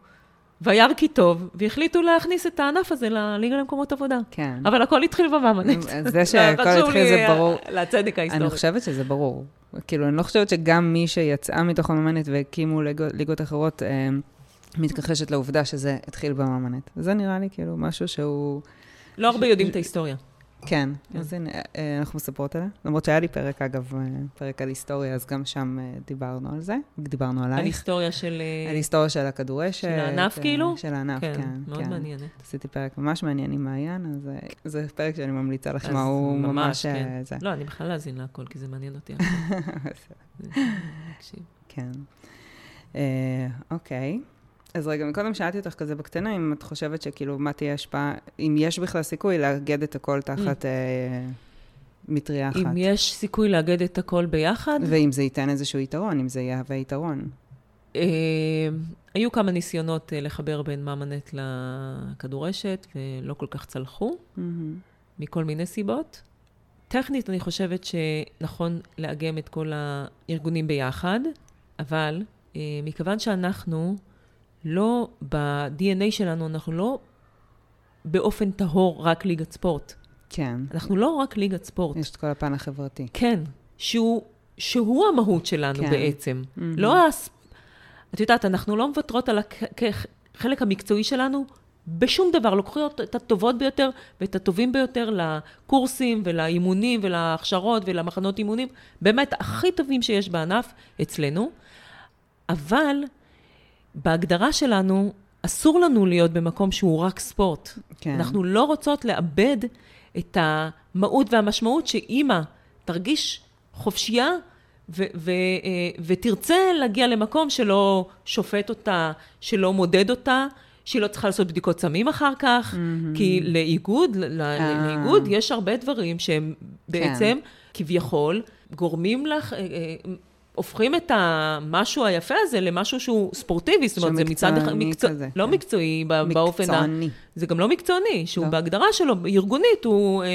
והיה ערכי טוב, והחליטו להכניס את הענף הזה לליגה למקומות עבודה. כן. אבל הכל התחיל במאמנת. אז זה שהכל התחיל זה ברור. לצדק ההיסטורי. אני חושבת שזה ברור. כאילו, אני לא חושבת שגם מי שיצאה מתוך הממנת והקימו ליגות, אחרות, אה, מתכחשת לעובדה שזה התחיל בממנת. זה נראה לי כאילו משהו שהוא... לא הרבה יודעים את ההיסטוריה. כן, כן. אז הנה, אה, אנחנו מספרות עליה. למרות שהיה לי פרק, אגב, אה, פרק על היסטוריה, אז גם שם אה, דיברנו על זה. דיברנו על עלייך. היסטוריה של... אה, על היסטוריה של הכדורשת. של הענף, אה, כאילו? של הענף, כן. כן, מאוד כן. מעניינת. עשיתי פרק ממש מעניין עם מעיין, אז אה, זה פרק שאני ממליצה לך לשמוע, הוא ממש. כן. אה. לא, אני בכלל להאזין להכל, כי זה מעניין אותי. כן. אה, אוקיי. אז רגע, מקודם שאלתי אותך כזה בקטנה, אם את חושבת שכאילו, מה תהיה השפעה, אם יש בכלל סיכוי לאגד את הכל תחת אה, מטריה אחת. אם יש סיכוי לאגד את הכל ביחד, ואם זה ייתן איזשהו יתרון, אם זה יהווה יתרון. אה, היו כמה ניסיונות אה, לחבר בין ממנט לכדורשת, ולא כל כך צלחו. מכל מיני סיבות. טכנית, אני חושבת שנכון לאגם את כל הארגונים ביחד, אבל אה, מכיוון שאנחנו לא, ב-DNA שלנו, אנחנו לא באופן טהור רק ליגת ספורט. כן. אנחנו לא רק ליגת ספורט. יש את כל הפן החברתי. כן, שהוא, שהוא המהות שלנו כן. בעצם. מהמם. לא הס... את יודעת, אנחנו לא מוותרות על החלק המקצועי שלנו בשום דבר. לוקחות את הטובות ביותר ואת הטובים ביותר לקורסים ולאימונים ולהכשרות ולמחנות אימונים, באמת הכי טובים שיש בענף אצלנו, אבל בהגדרה שלנו, אסור לנו להיות במקום שהוא רק ספורט. כן. אנחנו לא רוצות לאבד את המהות והמשמעות שאימא תרגיש חופשייה ו- ו- אה, ותרצה להגיע למקום שלא שופט אותה, שלא מודד אותה, שהיא לא צריכה לעשות בדיקות סמים אחר כך, מהמם. כי לאיגוד, ל- אה. לאיגוד יש הרבה דברים שהם בעצם כביכול גורמים לך... אה, אה, הופכים את המשהו היפה הזה למשהו שהוא ספורטיבי, זאת אומרת, זה מצד אחד מקצוע, כזה, לא כן. מקצועי ב- באופן ה... מקצועני. זה גם לא מקצועני, שהוא לא. בהגדרה שלו, ארגונית, הוא... אה,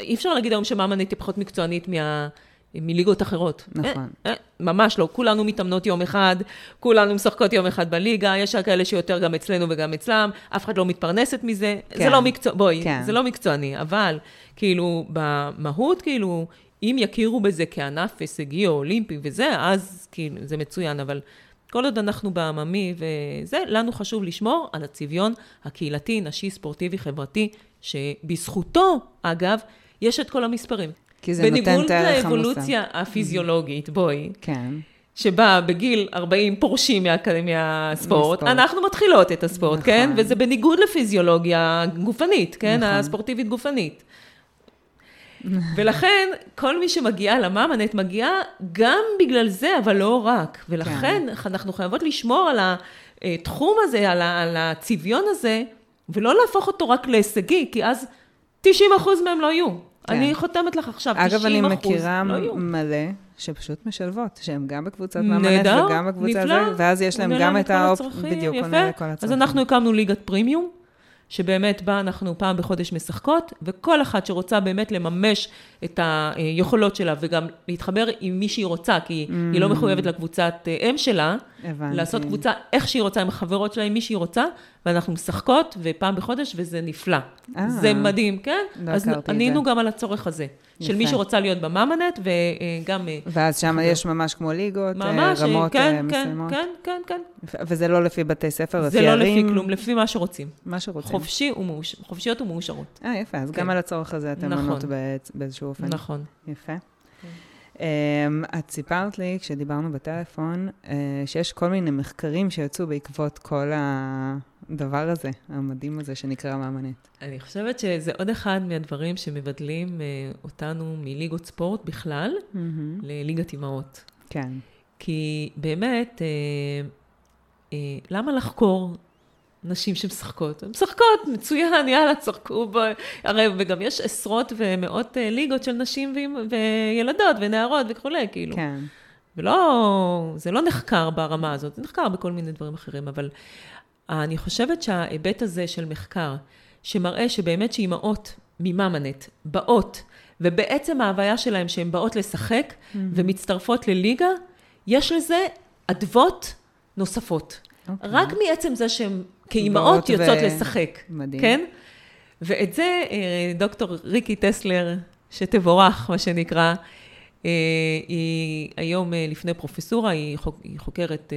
אי אפשר להגיד היום שמאמנית היא פחות מקצוענית מה, מליגות אחרות. נכון. אה, אה, ממש לא. כולנו מתאמנות יום אחד, כולנו משחקות יום אחד בליגה, יש כאלה שיותר גם אצלנו וגם אצלם, אף אחד לא מתפרנסת מזה. כן. זה לא מקצוע... בואי, כן. זה לא מקצועני, אבל כאילו, במהות, כאילו, אם יכירו בזה כענף הישגי או אולימפי וזה, אז כאילו, זה מצוין, אבל... כל עוד אנחנו בעממי וזה, לנו חשוב לשמור על הצביון הקהילתי, נשי, ספורטיבי, חברתי, שבזכותו, אגב, יש את כל המספרים. כי זה נותן את בניגוד הערך המוסף. לאבולוציה הפיזיולוגית, בואי, כן. שבה בגיל 40 פורשים מהאקדמיה הספורט, מספורט. אנחנו מתחילות את הספורט, נכון. כן? וזה בניגוד לפיזיולוגיה גופנית, כן? נכון. הספורטיבית גופנית. ולכן, כל מי שמגיעה למאמנט מגיעה גם בגלל זה, אבל לא רק. ולכן, אנחנו חייבות לשמור על התחום הזה, על ה- על הצביון הזה, ולא להפוך אותו רק להישגי, כי אז 90 אחוז מהם לא יהיו. כן. אני חותמת לך עכשיו, 90 אחוז אגב, אני לא מכירה יהיו. מלא שפשוט משלבות, שהן גם בקבוצת מאמנת נהדר, וגם בקבוצה נפלא. הזאת, ואז יש להם עונה גם את האופ... בדיוק, יפה. עונה לכל אז הצרכים. אנחנו הקמנו ליגת פרימיום, שבאמת בה אנחנו פעם בחודש משחקות, וכל אחת שרוצה באמת לממש את היכולות שלה, וגם להתחבר עם מי שהיא רוצה, כי היא לא מחויבת לקבוצת אה, אם שלה, הבנתי. לעשות קבוצה איך שהיא רוצה, עם החברות שלה, עם מי שהיא רוצה, ואנחנו משחקות, ופעם בחודש, וזה נפלא. אה. זה מדהים, כן? לא אז ענינו. גם על הצורך הזה, של יפה. מי שרוצה להיות במאמנט, וגם... אה, ואז שם יש ממש כמו ליגות, אה, ממש, רמות כן, אה, כן, מסוימות. כן, כן, כן. וזה לא לפי בתי ספר, לפי זה לא ערים? לפי כלום, לפי מה שרוצים. מה שרוצים. חופשי ומאוש... חופשיות ומאושרות. אה, יפה, אז כן. גם על הצורך הזה אתן נכון. עונות באיז- באיזשהו אופן. נכון. יפה. Um, את סיפרת לי, כשדיברנו בטלפון, uh, שיש כל מיני מחקרים שיצאו בעקבות כל הדבר הזה, המדהים הזה שנקרא מאמנת. אני חושבת שזה עוד אחד מהדברים שמבדלים אה, אותנו מליגות ספורט בכלל לליגת אימהות. כן. כי באמת, אה, אה, למה לחקור נשים שמשחקות? הן משחקות, מצוין, יאללה, צחקו ב... הרי, וגם יש עשרות ומאות אה, ליגות של נשים וילדות ונערות וכולי, כאילו. כן. ולא, זה לא נחקר ברמה הזאת, זה נחקר בכל מיני דברים אחרים, אבל אני חושבת שההיבט הזה של מחקר, שמראה שבאמת שאימהות מממנט באות, ובעצם ההוויה שלהן שהן באות לשחק ומצטרפות לליגה, יש לזה אדוות נוספות. אוקיי. רק מעצם זה שהן כאימהות באות ו- יוצאות לשחק. מדהים. כן? ואת זה אה, דוקטור ריקי טסלר, שתבורך, מה שנקרא, אה, היא היום אה, לפני פרופסורה, היא, חוק, היא חוקרת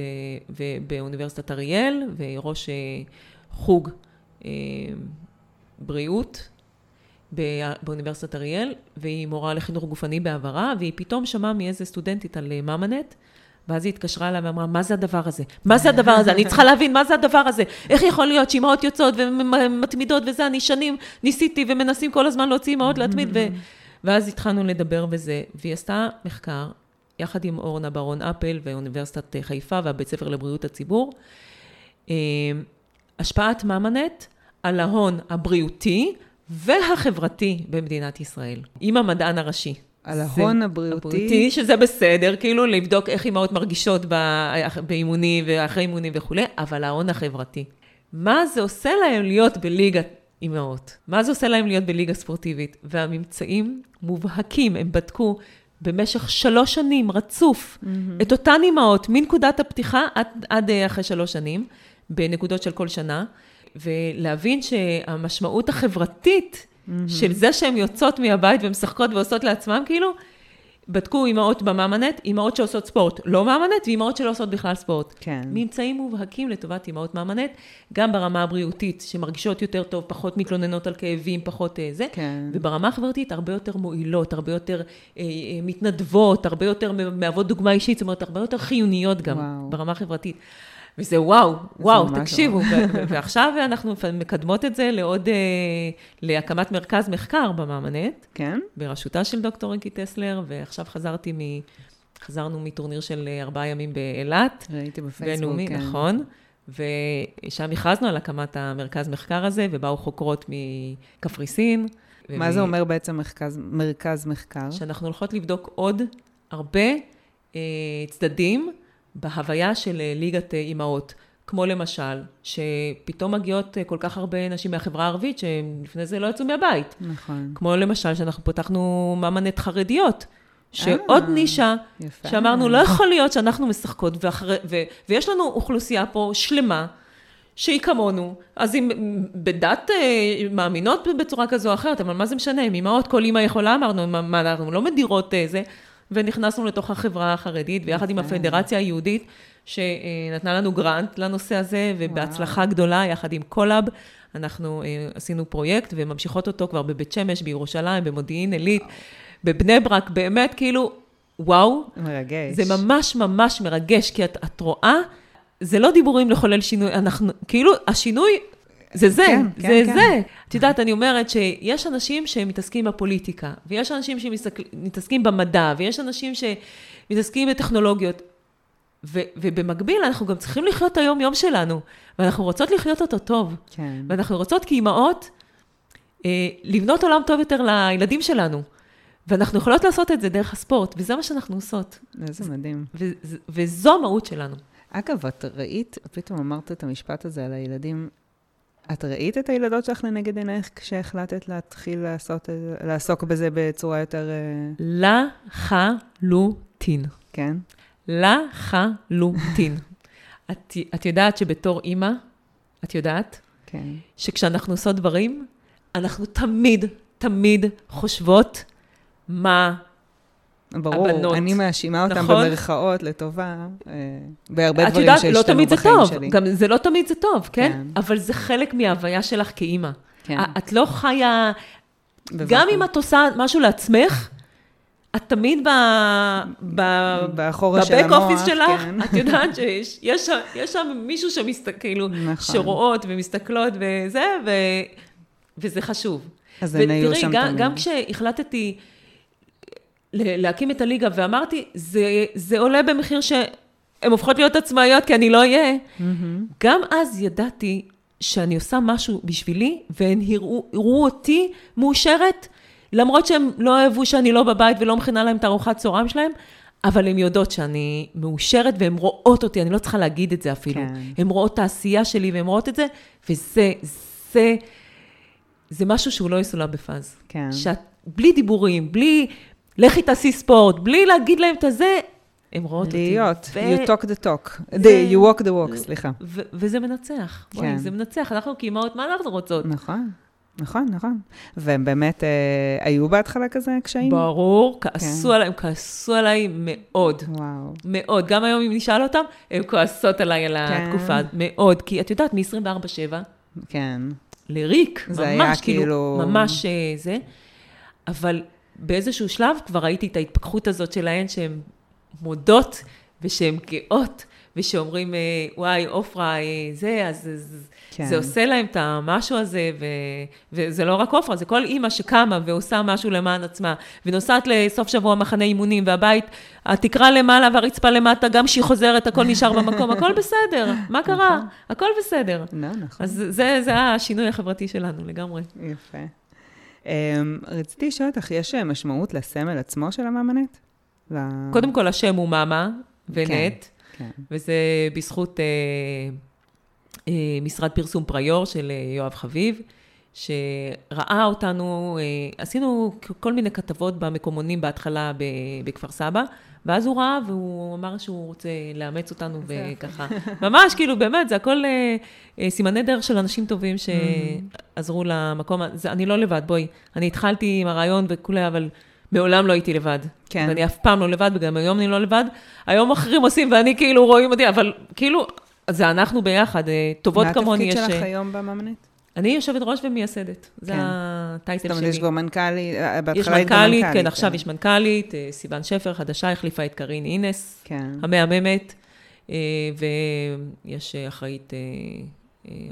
באוניברסיטת אריאל, והיא ראש חוג בריאות באוניברסיטת אריאל, והיא מורה לחינוך גופני בעברה, והיא פתאום שמעה מאיזה סטודנטית על ממנט, ואז היא התקשרה אליי ואמרה, מה זה הדבר הזה? מה זה הדבר הזה? אני צריכה להבין, מה זה הדבר הזה? איך יכול להיות שאימהות יוצאות ומתמידות וזה, אני שנים ניסיתי ומנסים כל הזמן להוציא אימהות להתמיד, ו... ואז התחלנו לדבר בזה, והיא עשתה מחקר, יחד עם אורנה ברון אפל ואוניברסיטת חיפה והבית ספר לבריאות הציבור, אה, השפעת ממנט על ההון הבריאותי והחברתי במדינת ישראל, עם המדען הראשי. על ההון הבריאותי. הבריאותי, שזה בסדר, כאילו לבדוק איך אימהות מרגישות ב- באימונים ואחרי אימונים וכולי, אבל ההון החברתי. מה זה עושה להם להיות בליגת אימהות? מה זה עושה להם להיות בליגה ספורטיבית? והממצאים מובהקים, הם בדקו במשך שלוש שנים רצוף את אותן אימהות מנקודת הפתיחה עד, עד אה, אחרי שלוש שנים, בנקודות של כל שנה, ולהבין שהמשמעות החברתית של זה שהן יוצאות מהבית ומשחקות ועושות לעצמם, כאילו, בדקו אימהות במאמנט, אימהות שעושות ספורט לא מאמנט, ואימהות שלא עושות בכלל ספורט. כן. ממצאים מובהקים לטובת אימהות מאמנט, גם ברמה הבריאותית, שמרגישות יותר טוב, פחות מתלוננות על כאבים, פחות אה, זה, כן. וברמה החברתית, הרבה יותר מועילות, הרבה יותר אה, אה, מתנדבות, הרבה יותר מהוות דוגמה אישית, זאת אומרת, הרבה יותר חיוניות גם, וואו. ברמה החברתית. וזה וואו, וואו, תקשיבו, ועכשיו אנחנו מקדמות את זה לעוד, אה, להקמת מרכז מחקר במאמנט, כן? בראשותה של דוקטור ריקי טסלר, ועכשיו חזרתי מ... חזרנו מטורניר של אה, ארבעה ימים באילת, ראיתי בפייסבוק, בינלאומי, כן. נכון. ושם הכרזנו על הקמת המרכז מחקר הזה, ובאו חוקרות מקפריסין. מה ומ- זה אומר בעצם מרכז, מרכז מחקר? שאנחנו הולכות לבדוק עוד הרבה אה, צדדים בהוויה של אה, ליגת אה, אימהות. כמו למשל, שפתאום מגיעות אה, כל כך הרבה נשים מהחברה הערבית, שלפני זה לא יצאו מהבית. נכון. כמו למשל, שאנחנו פתחנו ממנת חרדיות, שעוד אה, נישה, יפה. שאמרנו, לא יכול להיות שאנחנו משחקות, ואחרי, ו, ויש לנו אוכלוסייה פה שלמה, שהיא כמונו, אז אם בדת מאמינות בצורה כזו או אחרת, אבל מה זה משנה, אם אימהות, כל אימא יכולה, אמרנו, מה, אנחנו לא מדירות זה, ונכנסנו לתוך החברה החרדית, ויחד עם. הפדרציה היהודית, שנתנה לנו grant לנושא הזה, ובהצלחה גדולה, יחד עם קולאב, אנחנו אה, עשינו פרויקט, וממשיכות אותו כבר בבית שמש, בירושלים, במודיעין עילית, בבני ברק, באמת, כאילו, וואו, מרגש. זה ממש ממש מרגש, כי את, את רואה, זה לא דיבורים לחולל שינוי, אנחנו, כאילו, השינוי זה זה, כן, זה כן, כן. זה. את יודעת, אני אומרת שיש אנשים שמתעסקים בפוליטיקה, ויש אנשים שמתעסקים במדע, ויש אנשים שמתעסקים בטכנולוגיות, ו, ובמקביל אנחנו גם צריכים לחיות את היום-יום שלנו, ואנחנו רוצות לחיות אותו טוב. כן. ואנחנו רוצות כאימהות אה, לבנות עולם טוב יותר לילדים שלנו. ואנחנו יכולות לעשות את זה דרך הספורט, וזה מה שאנחנו עושות. איזה מדהים. ו- ו- וזו המהות שלנו. אגב, את ראית, פתאום אמרת את המשפט הזה על הילדים, את ראית את הילדות שלך לנגד עינייך כשהחלטת להתחיל לעשות, לעסוק בזה בצורה יותר... אה, לחלוטין. כן? לחלוטין. את, את יודעת שבתור אימא, את יודעת? כן. שכשאנחנו עושות דברים, אנחנו תמיד, תמיד חושבות מה ברור, הבנות. אני מאשימה אותם נכון? במרכאות לטובה, אה, בהרבה את דברים יודעת, לא שהשתנו תמיד זה בחיים טוב, שלי. גם זה לא תמיד זה טוב, כן? כן. אבל זה חלק מההוויה שלך כאימא. כן, את לא חיה, בוואקום. גם אם את עושה משהו לעצמך, את תמיד ב... ב... באחורה של בבק המוח, אופיס שלך, כן. את יודעת שיש יש יש שם מישהו שמסתכל, כאילו, נכון. שרואות ומסתכלות וזה, ו... וזה חשוב. אז הן היו ותראי, שם גם, תמיד. גם כשהחלטתי להקים את הליגה, ואמרתי, זה, זה עולה במחיר שהן הופכות להיות עצמאיות, כי אני לא אהיה, מהמם. גם אז ידעתי שאני עושה משהו בשבילי, והן יראו, יראו אותי מאושרת, למרות שהם לא אהבו שאני לא בבית ולא מכינה להם את ארוחת צהריים שלהם, אבל הן יודעות שאני מאושרת והן רואות אותי, אני לא צריכה להגיד את זה אפילו. כן. הן רואות את העשייה שלי והן רואות את זה, וזה, זה, זה משהו שהוא לא יסולא בפאז. כן. שאת, בלי דיבורים, בלי לכי תעשי ספורט, בלי להגיד להם את הזה, הן רואות אותי. להיות, ו- you talk the talk, זה- The- you walk the walk, סליחה. ו- וזה מנצח. כן. וואי, זה מנצח. אנחנו כאימהות, מה אנחנו רוצות? נכון, נכון, נכון. והם באמת אה, היו בהתחלה כזה קשיים? ברור, כעסו כן. עליי, הם כעסו עליי מאוד. וואו. מאוד. גם היום, אם נשאל אותם, הן כועסות עליי על כן. התקופה. מאוד. כי את יודעת, מ-24-7 כן. לריק, זה ממש, היה כאילו, כאילו- ממש אה, זה. אבל באיזשהו שלב כבר ראיתי את ההתפכחות הזאת שלהן, שהן מודות ושהן גאות, ושאומרים, אה, וואי, עופרה, אה, זה, אז כן. זה עושה להם את המשהו הזה, ו, וזה לא רק עופרה, זה כל אימא שקמה ועושה משהו למען עצמה, ונוסעת לסוף שבוע מחנה אימונים, והבית, התקרה למעלה והרצפה למטה, גם כשהיא חוזרת, הכל נשאר במקום, הכל בסדר, מה קרה? נכון. הכל בסדר. לא, נכון. אז זה, זה השינוי החברתי שלנו לגמרי. יפה. Um, רציתי לשאול אותך, יש אה, משמעות לסמל עצמו של המאמנת? קודם כל, השם הוא מאמה ונט, כן. וזה בזכות אה, אה, משרד פרסום פריור של אה, יואב חביב, שראה אותנו, אה, עשינו כל מיני כתבות במקומונים בהתחלה בכפר סבא, ואז הוא ראה והוא אמר שהוא רוצה לאמץ אותנו וככה. ממש, כאילו, באמת, זה הכל אה, אה, סימני דרך של אנשים טובים שעזרו למקום. אני לא לבד, בואי. אני התחלתי עם הרעיון וכולי, אבל מעולם לא הייתי לבד. כן. ואני אף פעם לא לבד, וגם היום אני לא לבד. היום אחרים עושים, ואני כאילו רואים אותי, אבל כאילו, זה אנחנו ביחד, אה, טובות כמוני. מה יש... התפקיד שלך היום במאמנת? אני יושבת ראש ומייסדת, זה כן. הטייטל זאת שלי. אומרת, יש כבר מנכ"לית, אה, יש בהתחלה היית גם מנכ"לית, מנכ"לית. כן, עכשיו יש מנכ"לית, אה, סיוון שפר, חדשה, החליפה את קארין אינס, כן. המהממת, אה, ויש אחראית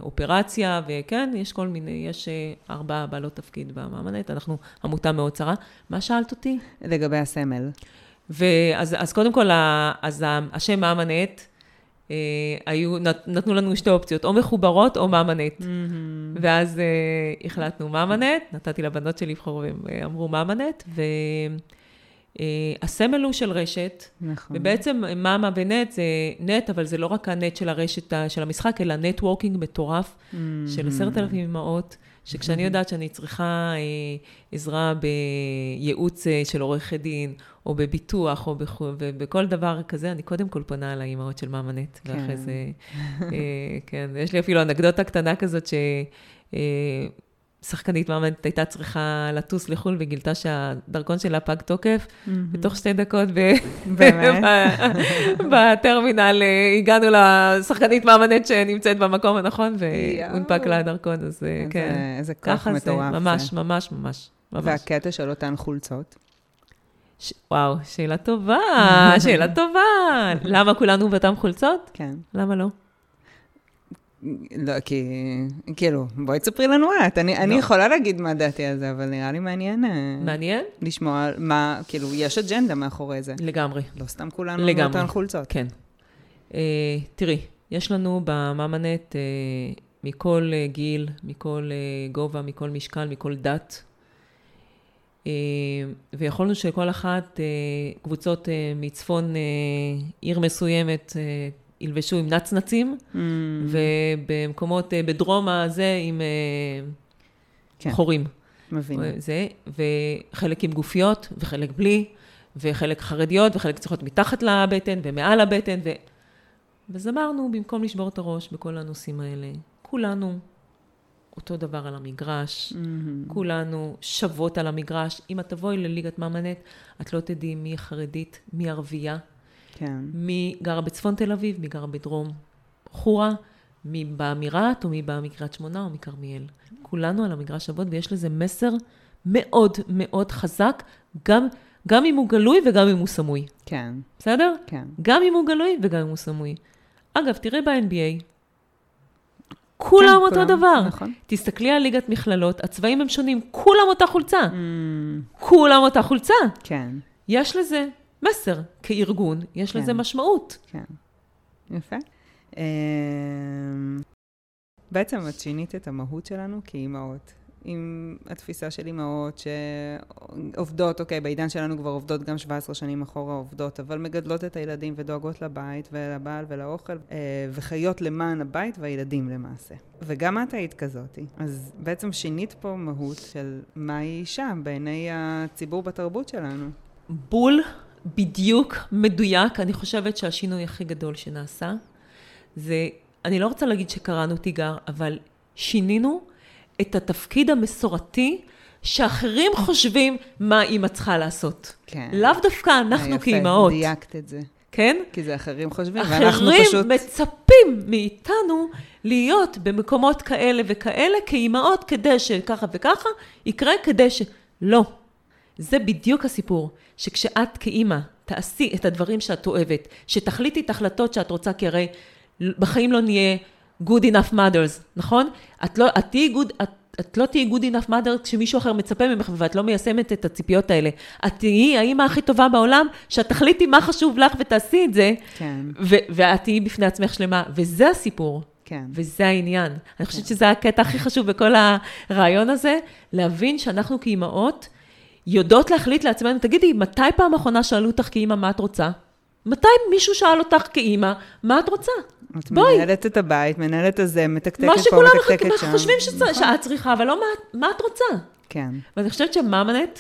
אופרציה, וכן, יש כל מיני, יש ארבע בעלות תפקיד במאמנת, אנחנו עמותה מאוד צרה. מה שאלת אותי? לגבי הסמל. ואז אז קודם כל, אז השם מאמנת, היו, נת- נתנו לנו שתי אופציות, או מחוברות או מאמנת. ואז אה, החלטנו מאמנת, נתתי לבנות שלי לבחור והם אה, אמרו מאמנת, והסמל הוא של רשת, נכון. ובעצם מאמה ונט זה נט, אבל זה לא רק הנט של הרשת של המשחק, אלא נטוורקינג מטורף של עשרת אלפים אמהות, שכשאני יודעת שאני צריכה אה, עזרה בייעוץ אה, של עורכת דין, או בביטוח, או בכו- ובכל דבר כזה, אני קודם כל פונה על האימהות של מאמה נט, כן. ואחרי זה, אה, כן, יש לי אפילו אנקדוטה קטנה כזאת, ש... אה, שחקנית מאמנת הייתה צריכה לטוס לחו"ל וגילתה שהדרכון שלה פג תוקף, בתוך שתי דקות ב- בטרמינל אה, הגענו לשחקנית מאמנת שנמצאת במקום הנכון, והונפק. לה הדרכון, אז כן. איזה כוח ככה מטורף. ממש, זה. ממש, ממש. ממש. והקטע של אותן חולצות. ש- וואו, שאלה טובה, שאלה טובה. למה כולנו באותן חולצות? כן. למה לא? לא, כי, כאילו, בואי תספרי לנו את. אני, אני לא. יכולה להגיד מה דעתי על זה, אבל נראה לי מעניין אה, מעניין? לשמוע מה, כאילו, יש אג'נדה מאחורי זה. לגמרי. לא סתם כולנו לגמרי. באותן חולצות. כן. Uh, תראי, יש לנו במאמנט uh, מכל uh, גיל, מכל uh, גובה, מכל משקל, מכל דת. Uh, ויכולנו שכל אחת, uh, קבוצות uh, מצפון עיר מסוימת, ילבשו עם נצנצים, Mm, ובמקומות, בדרום הזה עם כן. חורים. מבינה. זה, וחלק עם גופיות, וחלק בלי, וחלק חרדיות, וחלק צריכות מתחת לבטן ומעל הבטן, ו... אז אמרנו, במקום לשבור את הראש בכל הנושאים האלה, כולנו אותו דבר על המגרש, מהמם. כולנו שוות על המגרש. אם את תבואי לליגת מאמנת, את לא תדעי מי חרדית, מי ערבייה, כן. מי גרה בצפון תל אביב, מי גרה בדרום חורה, מי בא מרהט או מי בא מקריית שמונה או מכרמיאל. כולנו על המגרש שוות, ויש לזה מסר מאוד מאוד חזק, גם, גם אם הוא גלוי וגם אם הוא סמוי. כן. בסדר? כן. גם אם הוא גלוי וגם אם הוא סמוי. אגב, תראי ב-NBA, כולם כן, אותו כולם, דבר. נכון. תסתכלי על ליגת מכללות, הצבעים הם שונים, כולם אותה חולצה. מהמם. כולם אותה חולצה. כן. יש לזה מסר כארגון, יש כן. לזה משמעות. כן. יפה. אמ, בעצם את שינית את המהות שלנו כאימהות. עם התפיסה של אימהות שעובדות, אוקיי, בעידן שלנו כבר עובדות גם 17 שנים אחורה עובדות, אבל מגדלות את הילדים ודואגות לבית ולבעל ולאוכל, אה, וחיות למען הבית והילדים למעשה. וגם את היית כזאתי. אז בעצם שינית פה מהות של מהי אישה בעיני הציבור בתרבות שלנו. בול, בדיוק, מדויק. אני חושבת שהשינוי הכי גדול שנעשה, זה, אני לא רוצה להגיד שקראנו תיגר, אבל שינינו את התפקיד המסורתי שאחרים חושבים מה אימא צריכה לעשות. כן. לאו דווקא אנחנו יפה, כאימהות, דייקת את זה. כן? כי זה אחרים חושבים, ואנחנו אחרים פשוט... מצפים מאיתנו להיות במקומות כאלה וכאלה כאימהות, כדי שככה וככה יקרה, כדי ש... לא. זה בדיוק הסיפור, שכשאת כאימא תעשי את הדברים שאת אוהבת, שתחליטי את ההחלטות שאת רוצה, כי הרי בחיים לא נהיה good enough mothers, נכון? את לא, את תהיי good, את, את לא תהיי good enough mother כשמישהו אחר מצפה ממך ואת לא מיישמת את הציפיות האלה. את תהיי האימא הכי טובה בעולם, שאת תחליטי מה חשוב לך ותעשי את זה, כן, ו- ואת תהיי בפני עצמך שלמה, וזה הסיפור. כן. וזה העניין. אני חושבת שזה הקטע הכי חשוב בכל הרעיון הזה, להבין שאנחנו כאימהות יודעות להחליט לעצמנו, תגידי, מתי פעם אחרונה שאלו אותך כאימא מה את רוצה? מתי מישהו שאל אותך כאימא, מה את רוצה? את בואי. מנהלת את הבית, מנהלת את זה, מתקתקת מה פה, מתקתקת שם. חושבים שצ- נכון. שאת צריכה, אבל לא מה, מה את רוצה. כן, ואני חושבת שמאמנט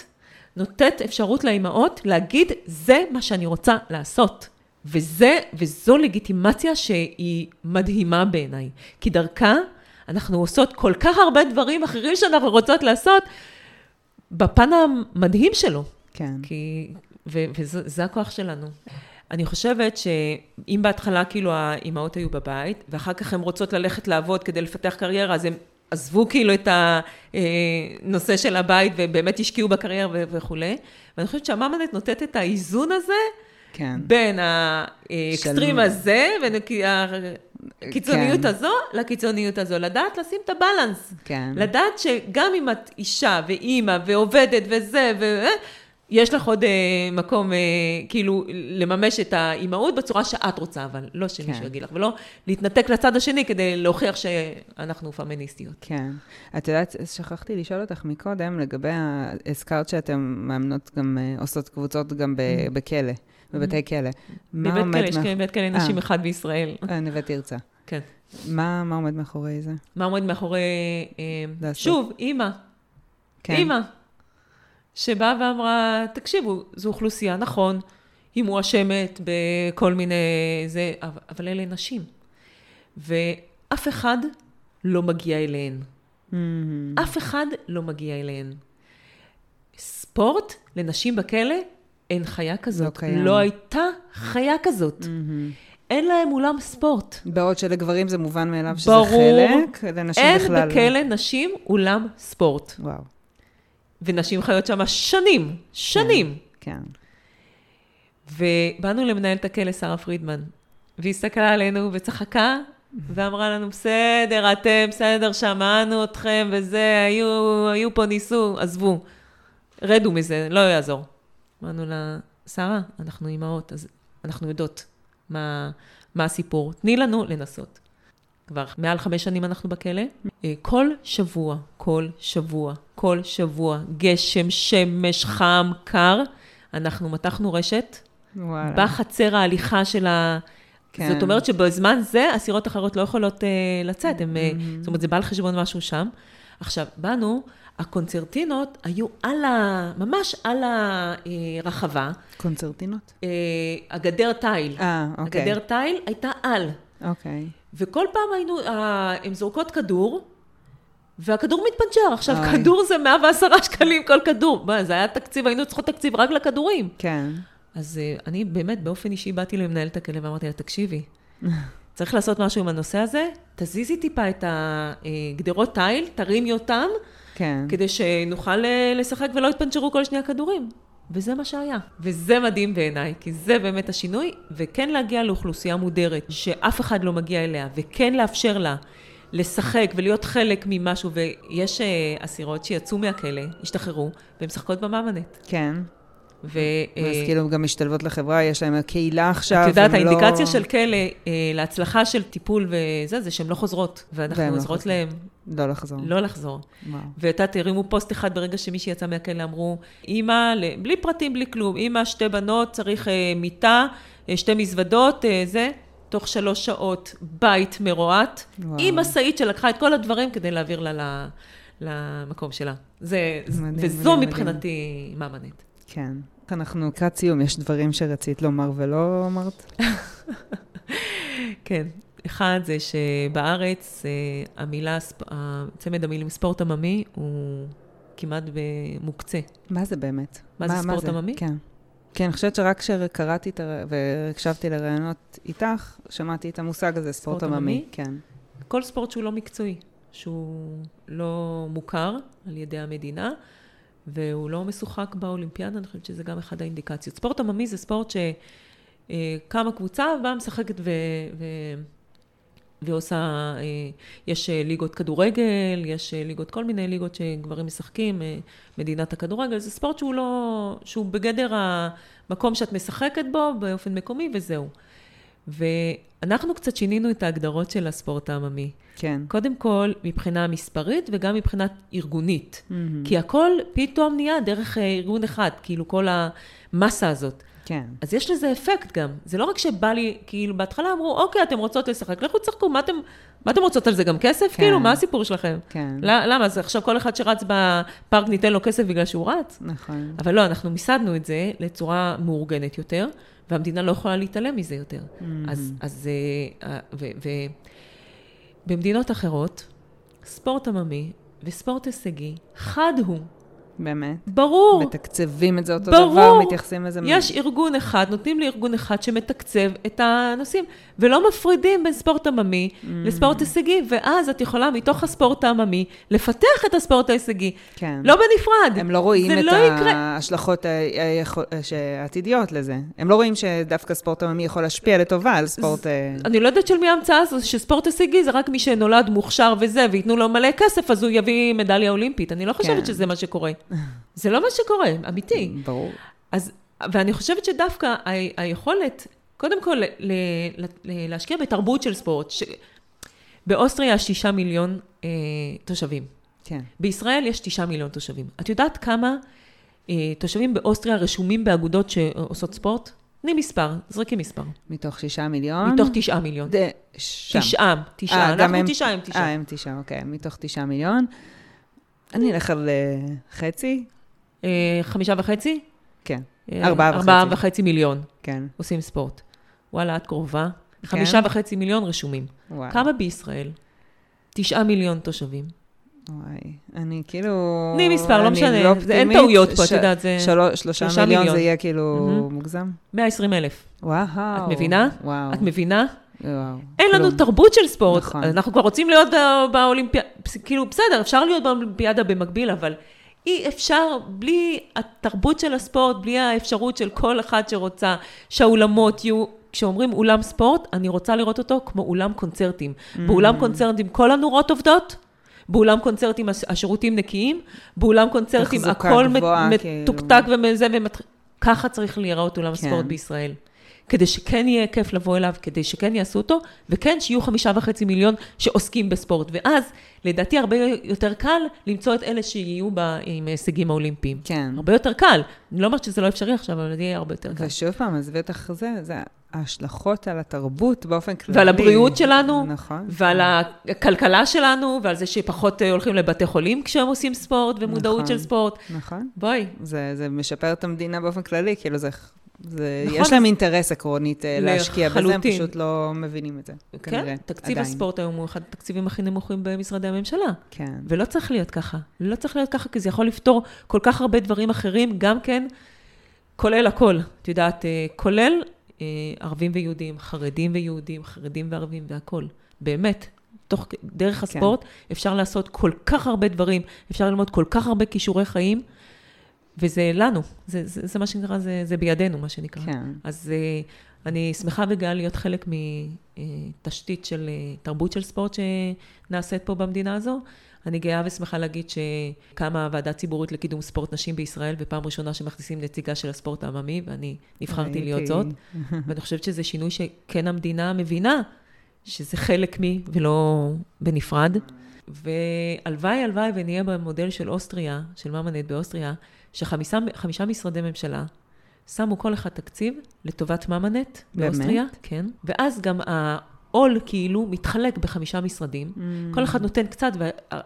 נותנת אפשרות לאימהות להגיד, זה מה שאני רוצה לעשות. וזה, וזו לגיטימציה שהיא מדהימה בעיניי. כי דרכה אנחנו עושות כל כך הרבה דברים אחרים שאנחנו רוצות לעשות, בפן המדהים שלו. כן. כי, ו, וזה זה הכוח שלנו. אני חושבת שאם בהתחלה כאילו האימהות היו בבית, ואחר כך הן רוצות ללכת לעבוד כדי לפתח קריירה, אז הן עזבו כאילו את הנושא של הבית ובאמת השקיעו בקריירה ו- וכולי. ואני חושבת שהמאמנת נותנת את האיזון הזה כן. בין האקסטרים של- הזה, בין הקיצוניות כן. הזו לקיצוניות הזו. לדעת לשים את הבלנס. כן. לדעת שגם אם את אישה ואימא ועובדת וזה, ו... יש לך עוד אה, מקום, אה, כאילו, לממש את האימהות בצורה שאת רוצה, אבל לא שמישהו כן. יגיד לך, ולא להתנתק לצד השני כדי להוכיח שאנחנו פמיניסטיות. כן. את יודעת, שכחתי לשאול אותך מקודם, לגבי, הזכרת שאתן מאמנות גם, אה, עושות קבוצות גם ב- בכלא, בבתי כלא. מה בבית כלא, יש מאח- בבית כלא אה. נשים אחד בישראל. אה, נווה תרצה. כן. מה מה עומד מאחורי זה? מה עומד מאחורי... אה. שוב, אימא. כן. אימא. שבאה ואמרה, תקשיבו, זו אוכלוסייה, נכון, היא מואשמת בכל מיני... זה, אבל- אלה נשים. ואף אחד לא מגיע אליהן. מהמם. אף אחד לא מגיע אליהן. ספורט לנשים בכלא, אין חיה כזאת. לא קיים. לא הייתה חיה כזאת. מהמם. אין להם אולם ספורט. בעוד שלגברים זה מובן מאליו שזה ברור. חלק, לנשים אין בכלל. לא. בכלא נשים אולם ספורט. וואו, ונשים חיות שם שנים, שנים. כן. ובאנו למנהלת הכלא, שרה פרידמן, והיא הסתכלה עלינו וצחקה, ואמרה לנו, בסדר, אתם, בסדר, שמענו אתכם וזה, היו, היו פה, ניסו, עזבו. רדו מזה, לא יעזור. אמרנו לה, שרה, אנחנו אימהות, אז אנחנו יודעות מה, מה הסיפור. תני לנו לנסות. כבר מעל חמש שנים אנחנו בכלא. אה, כל שבוע, כל שבוע, כל שבוע, גשם, שמש, חם, קר, אנחנו מתחנו רשת וואלה. בחצר ההליכה של ה... כן. זאת אומרת שבזמן זה אסירות אחרות לא יכולות uh, לצאת, הם, Mm-hmm. uh, זאת אומרת, זה בא על חשבון משהו שם. עכשיו, באנו, הקונצרטינות היו על ה... ממש על הרחבה, קונצרטינות? uh, הגדר תיל. אה, אוקיי. הגדר תיל הייתה על. אוקיי. וכל פעם היינו, אה, הן זורקות כדור, והכדור מתפנצ'ר. עכשיו, אוי. כדור זה 110 שקלים כל כדור. מה, זה היה תקציב, היינו צריכות תקציב רק לכדורים. כן. אז אה, אני באמת, באופן אישי, באתי למנהלת הכלא ואמרתי לה, תקשיבי, צריך לעשות משהו עם הנושא הזה, תזיזי טיפה את הגדרות תיל, תרימי אותם, כן. כדי שנוכל אה, לשחק ולא יתפנצ'רו כל שנייה כדורים. וזה מה שהיה. וזה מדהים בעיניי, כי זה באמת השינוי, וכן להגיע לאוכלוסייה מודרת, שאף אחד לא מגיע אליה, וכן לאפשר לה לשחק ולהיות חלק ממשהו, ויש אה, אסירות שיצאו מהכלא, השתחררו, והן משחקות במאמנת. כן. ו... אז אה, כאילו גם משתלבות לחברה, יש להם קהילה עכשיו, את יודעת, לא- האינדיקציה של כלא אה, להצלחה של טיפול וזה, זה שהן לא חוזרות, ואנחנו לא עוזרות חוזרות. להן לא לחזור. לא לחזור. ואת יודעת, הרימו פוסט אחד ברגע שמישהי יצאה מהכלא, אמרו, אימא, בלי פרטים, בלי כלום, אימא, שתי בנות, צריך מיטה, שתי מזוודות, זה, תוך שלוש שעות, בית מרועט. עם משאית שלקחה את כל הדברים כדי להעביר לה למקום שלה. זה, מדהים, וזו מדהים, מבחינתי מאמנת. כן. אנחנו לקראת סיום, יש דברים שרצית לומר ולא אמרת? כן. אחד זה שבארץ אה, המילה, צמד המילים ספורט עממי הוא כמעט מוקצה. מה זה באמת? מה זה ספורט עממי? כן. כי אני חושבת שרק כשקראתי את הר- והקשבתי לראיונות איתך, שמעתי את המושג הזה, ספורט ספורט עממי. עממי? כן. כל ספורט שהוא לא מקצועי, שהוא לא מוכר על ידי המדינה, והוא לא משוחק באולימפיאדה, אני חושבת שזה גם אחד האינדיקציות. ספורט עממי זה ספורט שקמה קבוצה, באה משחקת ו... ו... ועושה, אה, יש אה, ליגות כדורגל, יש אה, ליגות, כל מיני ליגות שגברים משחקים, מדינת הכדורגל, זה ספורט שהוא לא, שהוא בגדר המקום שאת משחקת בו באופן מקומי וזהו. ואנחנו קצת שינינו את ההגדרות של הספורט העממי. כן. קודם כל, מבחינה מספרית וגם מבחינה ארגונית. מהמם. כי הכל פתאום נהיה דרך ארגון אחד, כאילו כל המסה הזאת. כן. אז יש לזה אפקט גם. זה לא רק שבא לי, כאילו, בהתחלה אמרו, אוקיי, אתם רוצות לשחק, לכו תשחקו, מה אתם, מה אתם רוצות על זה, גם כסף? כן. כאילו, מה הסיפור שלכם? כן. ל- למה? אז עכשיו כל אחד שרץ בפארק ניתן לו כסף בגלל שהוא רץ? נכון. אבל לא, אנחנו מיסדנו את זה לצורה מאורגנת יותר, והמדינה לא יכולה להתעלם מזה יותר. אז, אז אה, ו, ו, במדינות אחרות, ספורט עממי וספורט הישגי, חד הוא, באמת. ברור. מתקצבים את זה אותו ברור. דבר, מתייחסים לזה. יש ארגון אחד, נותנים לארגון אחד שמתקצב את הנושאים, ולא מפרידים בין ספורט עממי Mm. לספורט הישגי, ואז את יכולה מתוך הספורט העממי לפתח את הספורט ההישגי, כן. לא בנפרד. הם לא רואים את לא. ההשלכות העתידיות לזה. הם לא רואים שדווקא ספורט עממי יכול להשפיע לטובה על ספורט... אה, אני לא יודעת של מי ההמצאה הזו, שספורט הישגי זה רק מי שנולד מוכשר וזה, וייתנו לו מלא כסף, אז הוא יביא מדליה אולימפית. אני לא חושבת כן. שזה מה שקורה. זה לא מה שקורה, אמיתי. ברור. אז, ואני חושבת שדווקא היכולת, קודם כל, ל, ל, ל, להשקיע בתרבות של ספורט, ש... באוסטריה יש תשעה מיליון אה, תושבים. כן. בישראל יש תשעה מיליון תושבים. את יודעת כמה אה, תושבים באוסטריה רשומים באגודות שעושות ספורט? תני מספר, זרקי מספר. מתוך שישה מיליון? מתוך תשעה מיליון. שם. תשעה, אה, תשעה. גם אנחנו הם- תשעה, הם אה, תשעה. הם תשעה, אוקיי. מתוך תשעה מיליון. אני אלך על אה, חצי? אה, חמישה וחצי? כן. אה, ארבעה וחצי. ארבעה וחצי מיליון כן. עושים ספורט. וואלה, את קרובה. חמישה וחצי מיליון רשומים. וואי. כמה בישראל? תשעה מיליון תושבים. וואי. אני כאילו... תני מספר, לא משנה. זה- אין. טעויות פה, את ש- יודעת, זה שלוש- שלושה שלושה מיליון מיליון. זה יהיה כאילו מהמם. מוגזם? 120 אלף. וואו. את מבינה? וואו. את מבינה? אין לנו. תרבות של ספורט. נכון. אנחנו כבר רוצים להיות באולימפיאדה, כאילו, בסדר, אפשר להיות באולימפיאדה במקביל, אבל אי אפשר בלי התרבות של הספורט, בלי האפשרות של כל אחד שרוצה שהאולמות יהיו... כשאומרים אולם ספורט, אני רוצה לראות אותו כמו אולם קונצרטים. Mm. באולם קונצרטים כל הנורות עובדות, באולם קונצרטים הש- השירותים נקיים, באולם קונצרטים הכל כאילו. מתוקתק ומזה, ומת... ככה צריך להיראות אולם כן. ספורט בישראל. כדי שכן יהיה כיף לבוא אליו, כדי שכן יעשו אותו, וכן שיהיו חמישה וחצי מיליון שעוסקים בספורט. ואז, לדעתי, הרבה יותר קל למצוא את אלה שיהיו בה עם הישגים האולימפיים. כן. הרבה יותר קל. אני לא אומרת שזה לא אפשרי עכשיו, אבל זה יהיה הרבה יותר קל. ושוב פעם, עזבי אותך זה, זה ההשלכות על התרבות באופן כללי. ועל הבריאות שלנו, נכון. ועל הכלכלה שלנו, ועל זה שפחות אה, הולכים לבתי חולים כשהם עושים ספורט ומודעות נכון. של ספורט. נכון. בואי, זה, זה משפר את המדינה באופן כללי, כאילו זה זה, נכון, יש להם אינטרס עקרונית אה, להשקיע בזה, הם. פשוט לא מבינים את זה, כנראה, כן, תקציב עדיין. הספורט היום הוא אחד התקציבים הכי נמוכים במשרדי הממשלה. כן, ולא צריך להיות ככה. לא צריך להיות ככה, כי זה יכול לפתור כל כך הרבה דברים אחרים, גם כן, כולל הכל. את יודעת, אה, כולל אה, ערבים ויהודים, חרדים ויהודים, חרדים וערבים והכל. באמת. תוך, דרך הספורט אפשר לעשות כל כך הרבה דברים, אפשר ללמוד כל כך הרבה כישורי חיים, וזה לנו, זה, זה, זה מה שנקרא, זה, זה בידינו, מה שנקרא. כן. אז uh, אני שמחה וגאה להיות חלק מתשתית של uh, תרבות של ספורט שנעשית פה במדינה הזו. אני גאה ושמחה להגיד שקמה ועדה ציבורית לקידום ספורט נשים בישראל, ופעם ראשונה שמכניסים נציגה של הספורט העממי, ואני נבחרתי להיות ראיתי. זאת. ואני חושבת שזה שינוי שכן המדינה מבינה שזה חלק מי ולא בנפרד. והלוואי, הלוואי ונהיה במודל של אוסטריה, של ממנט באוסטריה, שחמישה חמישה משרדי ממשלה שמו כל אחד תקציב לטובת באמת? באוסטריה, כן, ואז גם העול כאילו מתחלק בחמישה משרדים, Mm. כל אחד נותן קצת,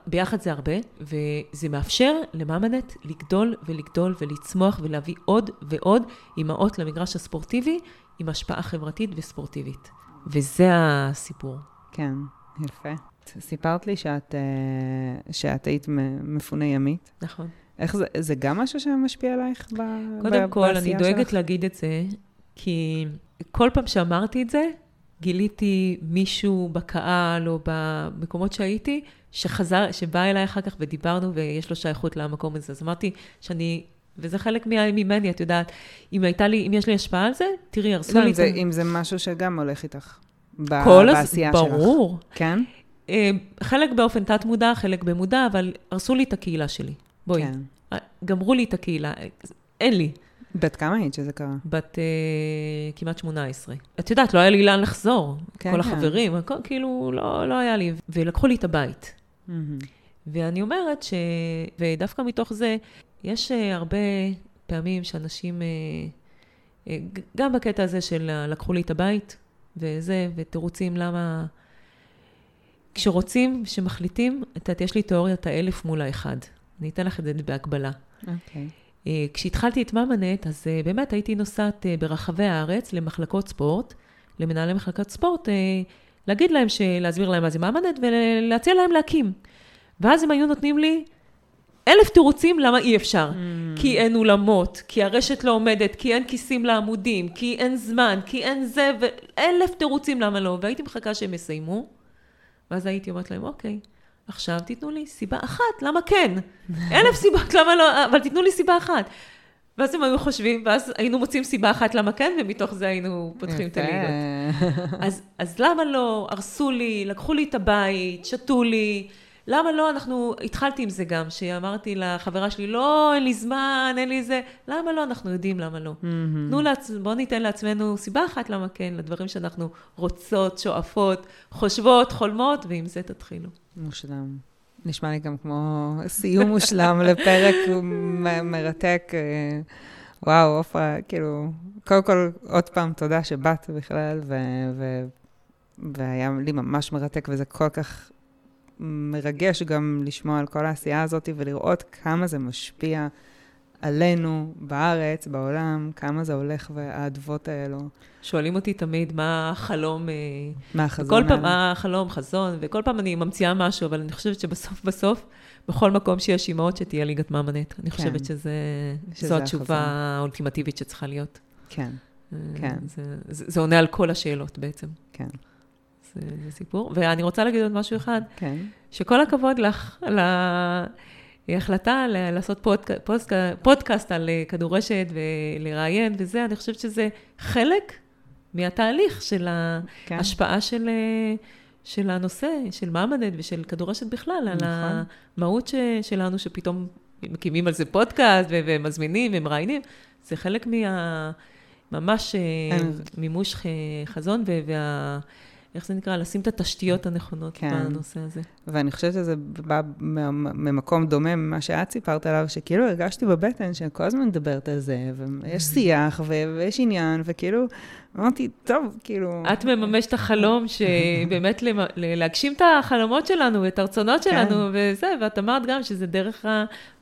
וביחד זה הרבה, וזה מאפשר לממנט לגדול ולגדול ולצמוח ולהביא עוד ועוד אימהות למגרש הספורטיבי עם השפעה חברתית וספורטיבית. וזה הסיפור. כן, יפה. סיפרת לי שאת, אה, שאת היית מפונה ימית. נכון. איך זה, זה גם משהו שמשפיע עלייך ב, קודם ב- כל, אני דואגת שלך? להגיד את זה, כי כל פעם שאמרתי את זה, גיליתי מישהו בקהל או במקומות שהייתי, שחזר, שבא אליי אחר כך ודיברנו ויש לו שייכות למקום הזה. אז אמרתי שאני, וזה חלק ממני, את יודעת, אם הייתה לי, אם יש לי השפעה על זה, תראי, הרסו לא, לי אם את זה, ה... אם זה משהו שגם הולך איתך ב, כל. בעשייה שלך. ברור. כן? אה, חלק באופן תת-מודע, חלק במודע, אבל הרסו לי את הקהילה שלי. בואי, כן. גמרו לי את הקהילה, אין לי. בת כמה היית שזה קרה? בת אה, כמעט 18. את יודעת, לא היה לי לאן לחזור. כן, כל כן. החברים, הכל, כאילו, לא, לא היה לי. ולקחו לי את הבית. מהמם. ואני אומרת ש... ודווקא מתוך זה, יש אה, הרבה פעמים שאנשים, אה, אה, ג- גם בקטע הזה של לקחו לי את הבית, וזה, ותירוצים למה... כשרוצים, כשמחליטים, את יודעת, יש לי תיאוריית האלף מול האחד. אני אתן לך את זה בהקבלה. אוקיי. אה, כשהתחלתי את ממנט, אז אה, באמת הייתי נוסעת אה, ברחבי הארץ למחלקות ספורט, למנהלי מחלקות ספורט, להגיד להם, ש- להסביר להם מה זה ממנט ולהציע להם להקים. ואז הם היו נותנים לי אלף תירוצים למה אי אפשר. Mm. כי אין אולמות, כי הרשת לא עומדת, כי אין כיסים לעמודים, כי אין זמן, כי אין זה, ואלף תירוצים למה לא. והייתי מחכה שהם יסיימו, ואז הייתי אומרת להם, אוקיי, עכשיו תיתנו לי סיבה אחת, למה כן? אלף סיבות, למה לא, אבל תיתנו לי סיבה אחת. ואז הם היו חושבים, ואז היינו מוצאים סיבה אחת למה כן, ומתוך זה היינו פותחים את הליגות. אז, אז למה לא? הרסו לי, לקחו לי את הבית, שתו לי. למה לא? אנחנו, התחלתי עם זה גם, שאמרתי לחברה שלי, לא, אין לי זמן, אין לי זה. למה לא? אנחנו יודעים למה לא. מהמם. תנו לעצ... בואו ניתן לעצמנו סיבה אחת למה כן, לדברים שאנחנו רוצות, שואפות, חושבות, חולמות, ועם זה תתחילו. מושלם. נשמע לי גם כמו סיום מושלם לפרק מ- מרתק. אה, וואו, עופרה, כאילו, קודם כל, עוד פעם, תודה שבאת בכלל, ו- ו- והיה לי ממש מרתק, וזה כל כך מרגש גם לשמוע על כל העשייה הזאת ולראות כמה זה משפיע עלינו בארץ, בעולם, כמה זה הולך, והאדוות האלו, שואלים אותי תמיד מה החלום, אה, מהחזון וכל פעם, האלה. מה החלום, חזון, וכל פעם אני ממציאה משהו, אבל אני חושבת שבסוף בסוף, בכל מקום שיש אימהות, שתהיה ליגת מאמנת. אני כן. חושבת שזה, שזה זו התשובה החזון. האולטימטיבית שצריכה להיות. כן, אה, כן. זה, זה, זה עונה על כל השאלות בעצם. כן, זה, זה סיפור. ואני רוצה להגיד עוד משהו אחד, כן. שכל הכבוד לך על ההחלטה ל- לעשות פודק, פודק, פודקאסט על אה, כדורשת ולראיין וזה, אני חושבת שזה חלק מהתהליך של כן. ההשפעה של, אה, של הנושא, של מעמדת ושל כדורשת בכלל, על נכון. המהות ש, שלנו, שפתאום מקימים על זה פודקאסט ו- ומזמינים ומראיינים. זה חלק מה... ממש אה, מימוש חזון וה... איך זה נקרא? לשים את התשתיות הנכונות כן. בנושא הזה. ואני חושבת שזה בא ממקום דומה ממה שאת סיפרת עליו, שכאילו הרגשתי בבטן שכל הזמן מדברת על זה, ויש שיח, ו- ויש עניין, וכאילו, אמרתי, טוב, כאילו... את מממשת החלום שבאמת למ- להגשים את החלומות שלנו, את הרצונות כן. שלנו, וזה, ואת אמרת גם שזה דרך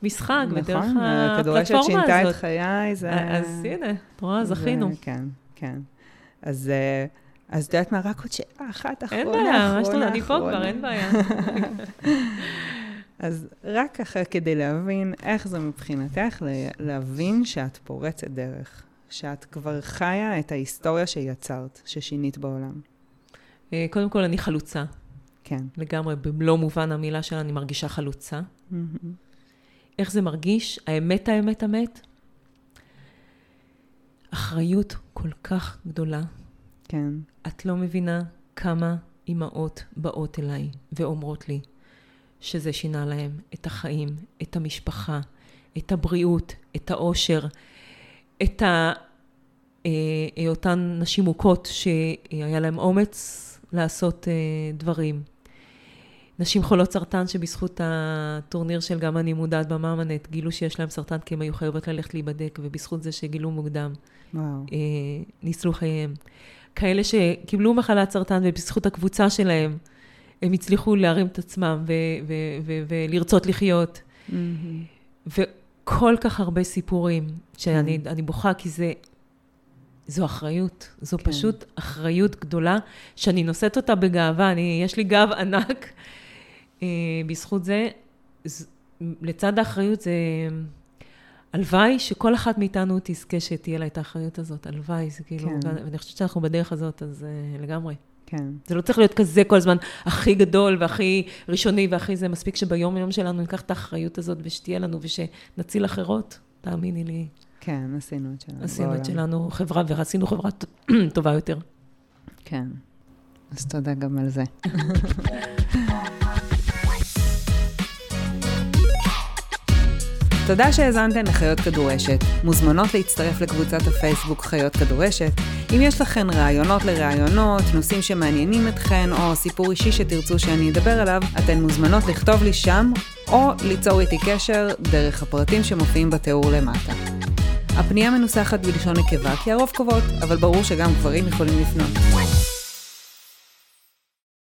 המשחק, ודרך נכון, הכדורשת הפלטפורמה שינתה את הזאת. חיי, זה... אז הנה, את רואה, זכינו. זה- כן, כן. אז... אה, אז את יודעת מה, רק עוד שאלה אחת אחרונה, אין בעיה, מה שאתה אחרונה, אני פה כבר, אחרונה. אין בעיה. אז רק ככה כדי להבין איך זה מבחינתך, להבין שאת פורצת דרך, שאת כבר חיה את ההיסטוריה שיצרת, ששינית בעולם. אה, קודם כל, אני חלוצה, כן. לגמרי, במלוא מובן המילה שלה, אני מרגישה חלוצה. איך זה מרגיש? האמת, האמת, האמת? אחריות כל כך גדולה. כן, את לא מבינה כמה אימהות באות אליי ואומרות לי שזה שינה להם את החיים, את המשפחה, את הבריאות, את האושר, את ה... אה, אה, אותן נשים מוכות שהיה להם אומץ לעשות אה, דברים. נשים חולות סרטן שבזכות הטורניר של גם אני מודעת במאמנת גילו שיש להם סרטן כי הם היו חייבות ללכת להיבדק ובזכות זה שגילו מוקדם וואו. ניצלו חייהם. כאלה שקיבלו מחלת סרטן ובזכות הקבוצה שלהם, הם הצליחו להרים את עצמם ו- ו- ו- ולרצות לחיות. מהמם. וכל כך הרבה סיפורים שאני אני בוכה, כי זה, זו אחריות. זו כן. פשוט אחריות גדולה, שאני נושאת אותה בגאווה. אני, יש לי גב ענק אה, בזכות זה. ז- לצד האחריות זה... הלוואי שכל אחת מאיתנו תזכה שתהיה לה את האחריות הזאת. הלוואי, זה כאילו... כן. ואני חושבת שאנחנו בדרך הזאת, אז uh, לגמרי. כן, זה לא צריך להיות כזה כל הזמן הכי גדול והכי ראשוני והכי זה. מספיק שביום-יום שלנו ניקח את האחריות הזאת ושתהיה לנו ושנציל אחרות. תאמיני לי, כן, עשינו את שלנו עשינו את. שלנו חברה ועשינו חברה טובה יותר. כן. אז תודה גם על זה. תודה שהאזנתן לחיות כדורשת. מוזמנות להצטרף לקבוצת הפייסבוק חיות כדורשת. אם יש לכן רעיונות לרעיונות, נושאים שמעניינים אתכן, או סיפור אישי שתרצו שאני אדבר עליו, אתן מוזמנות לכתוב לי שם, או ליצור איתי קשר דרך הפרטים שמופיעים בתיאור למטה. הפנייה מנוסחת בלשון נקבה כי הרוב קובעות, אבל ברור שגם גברים יכולים לפנות.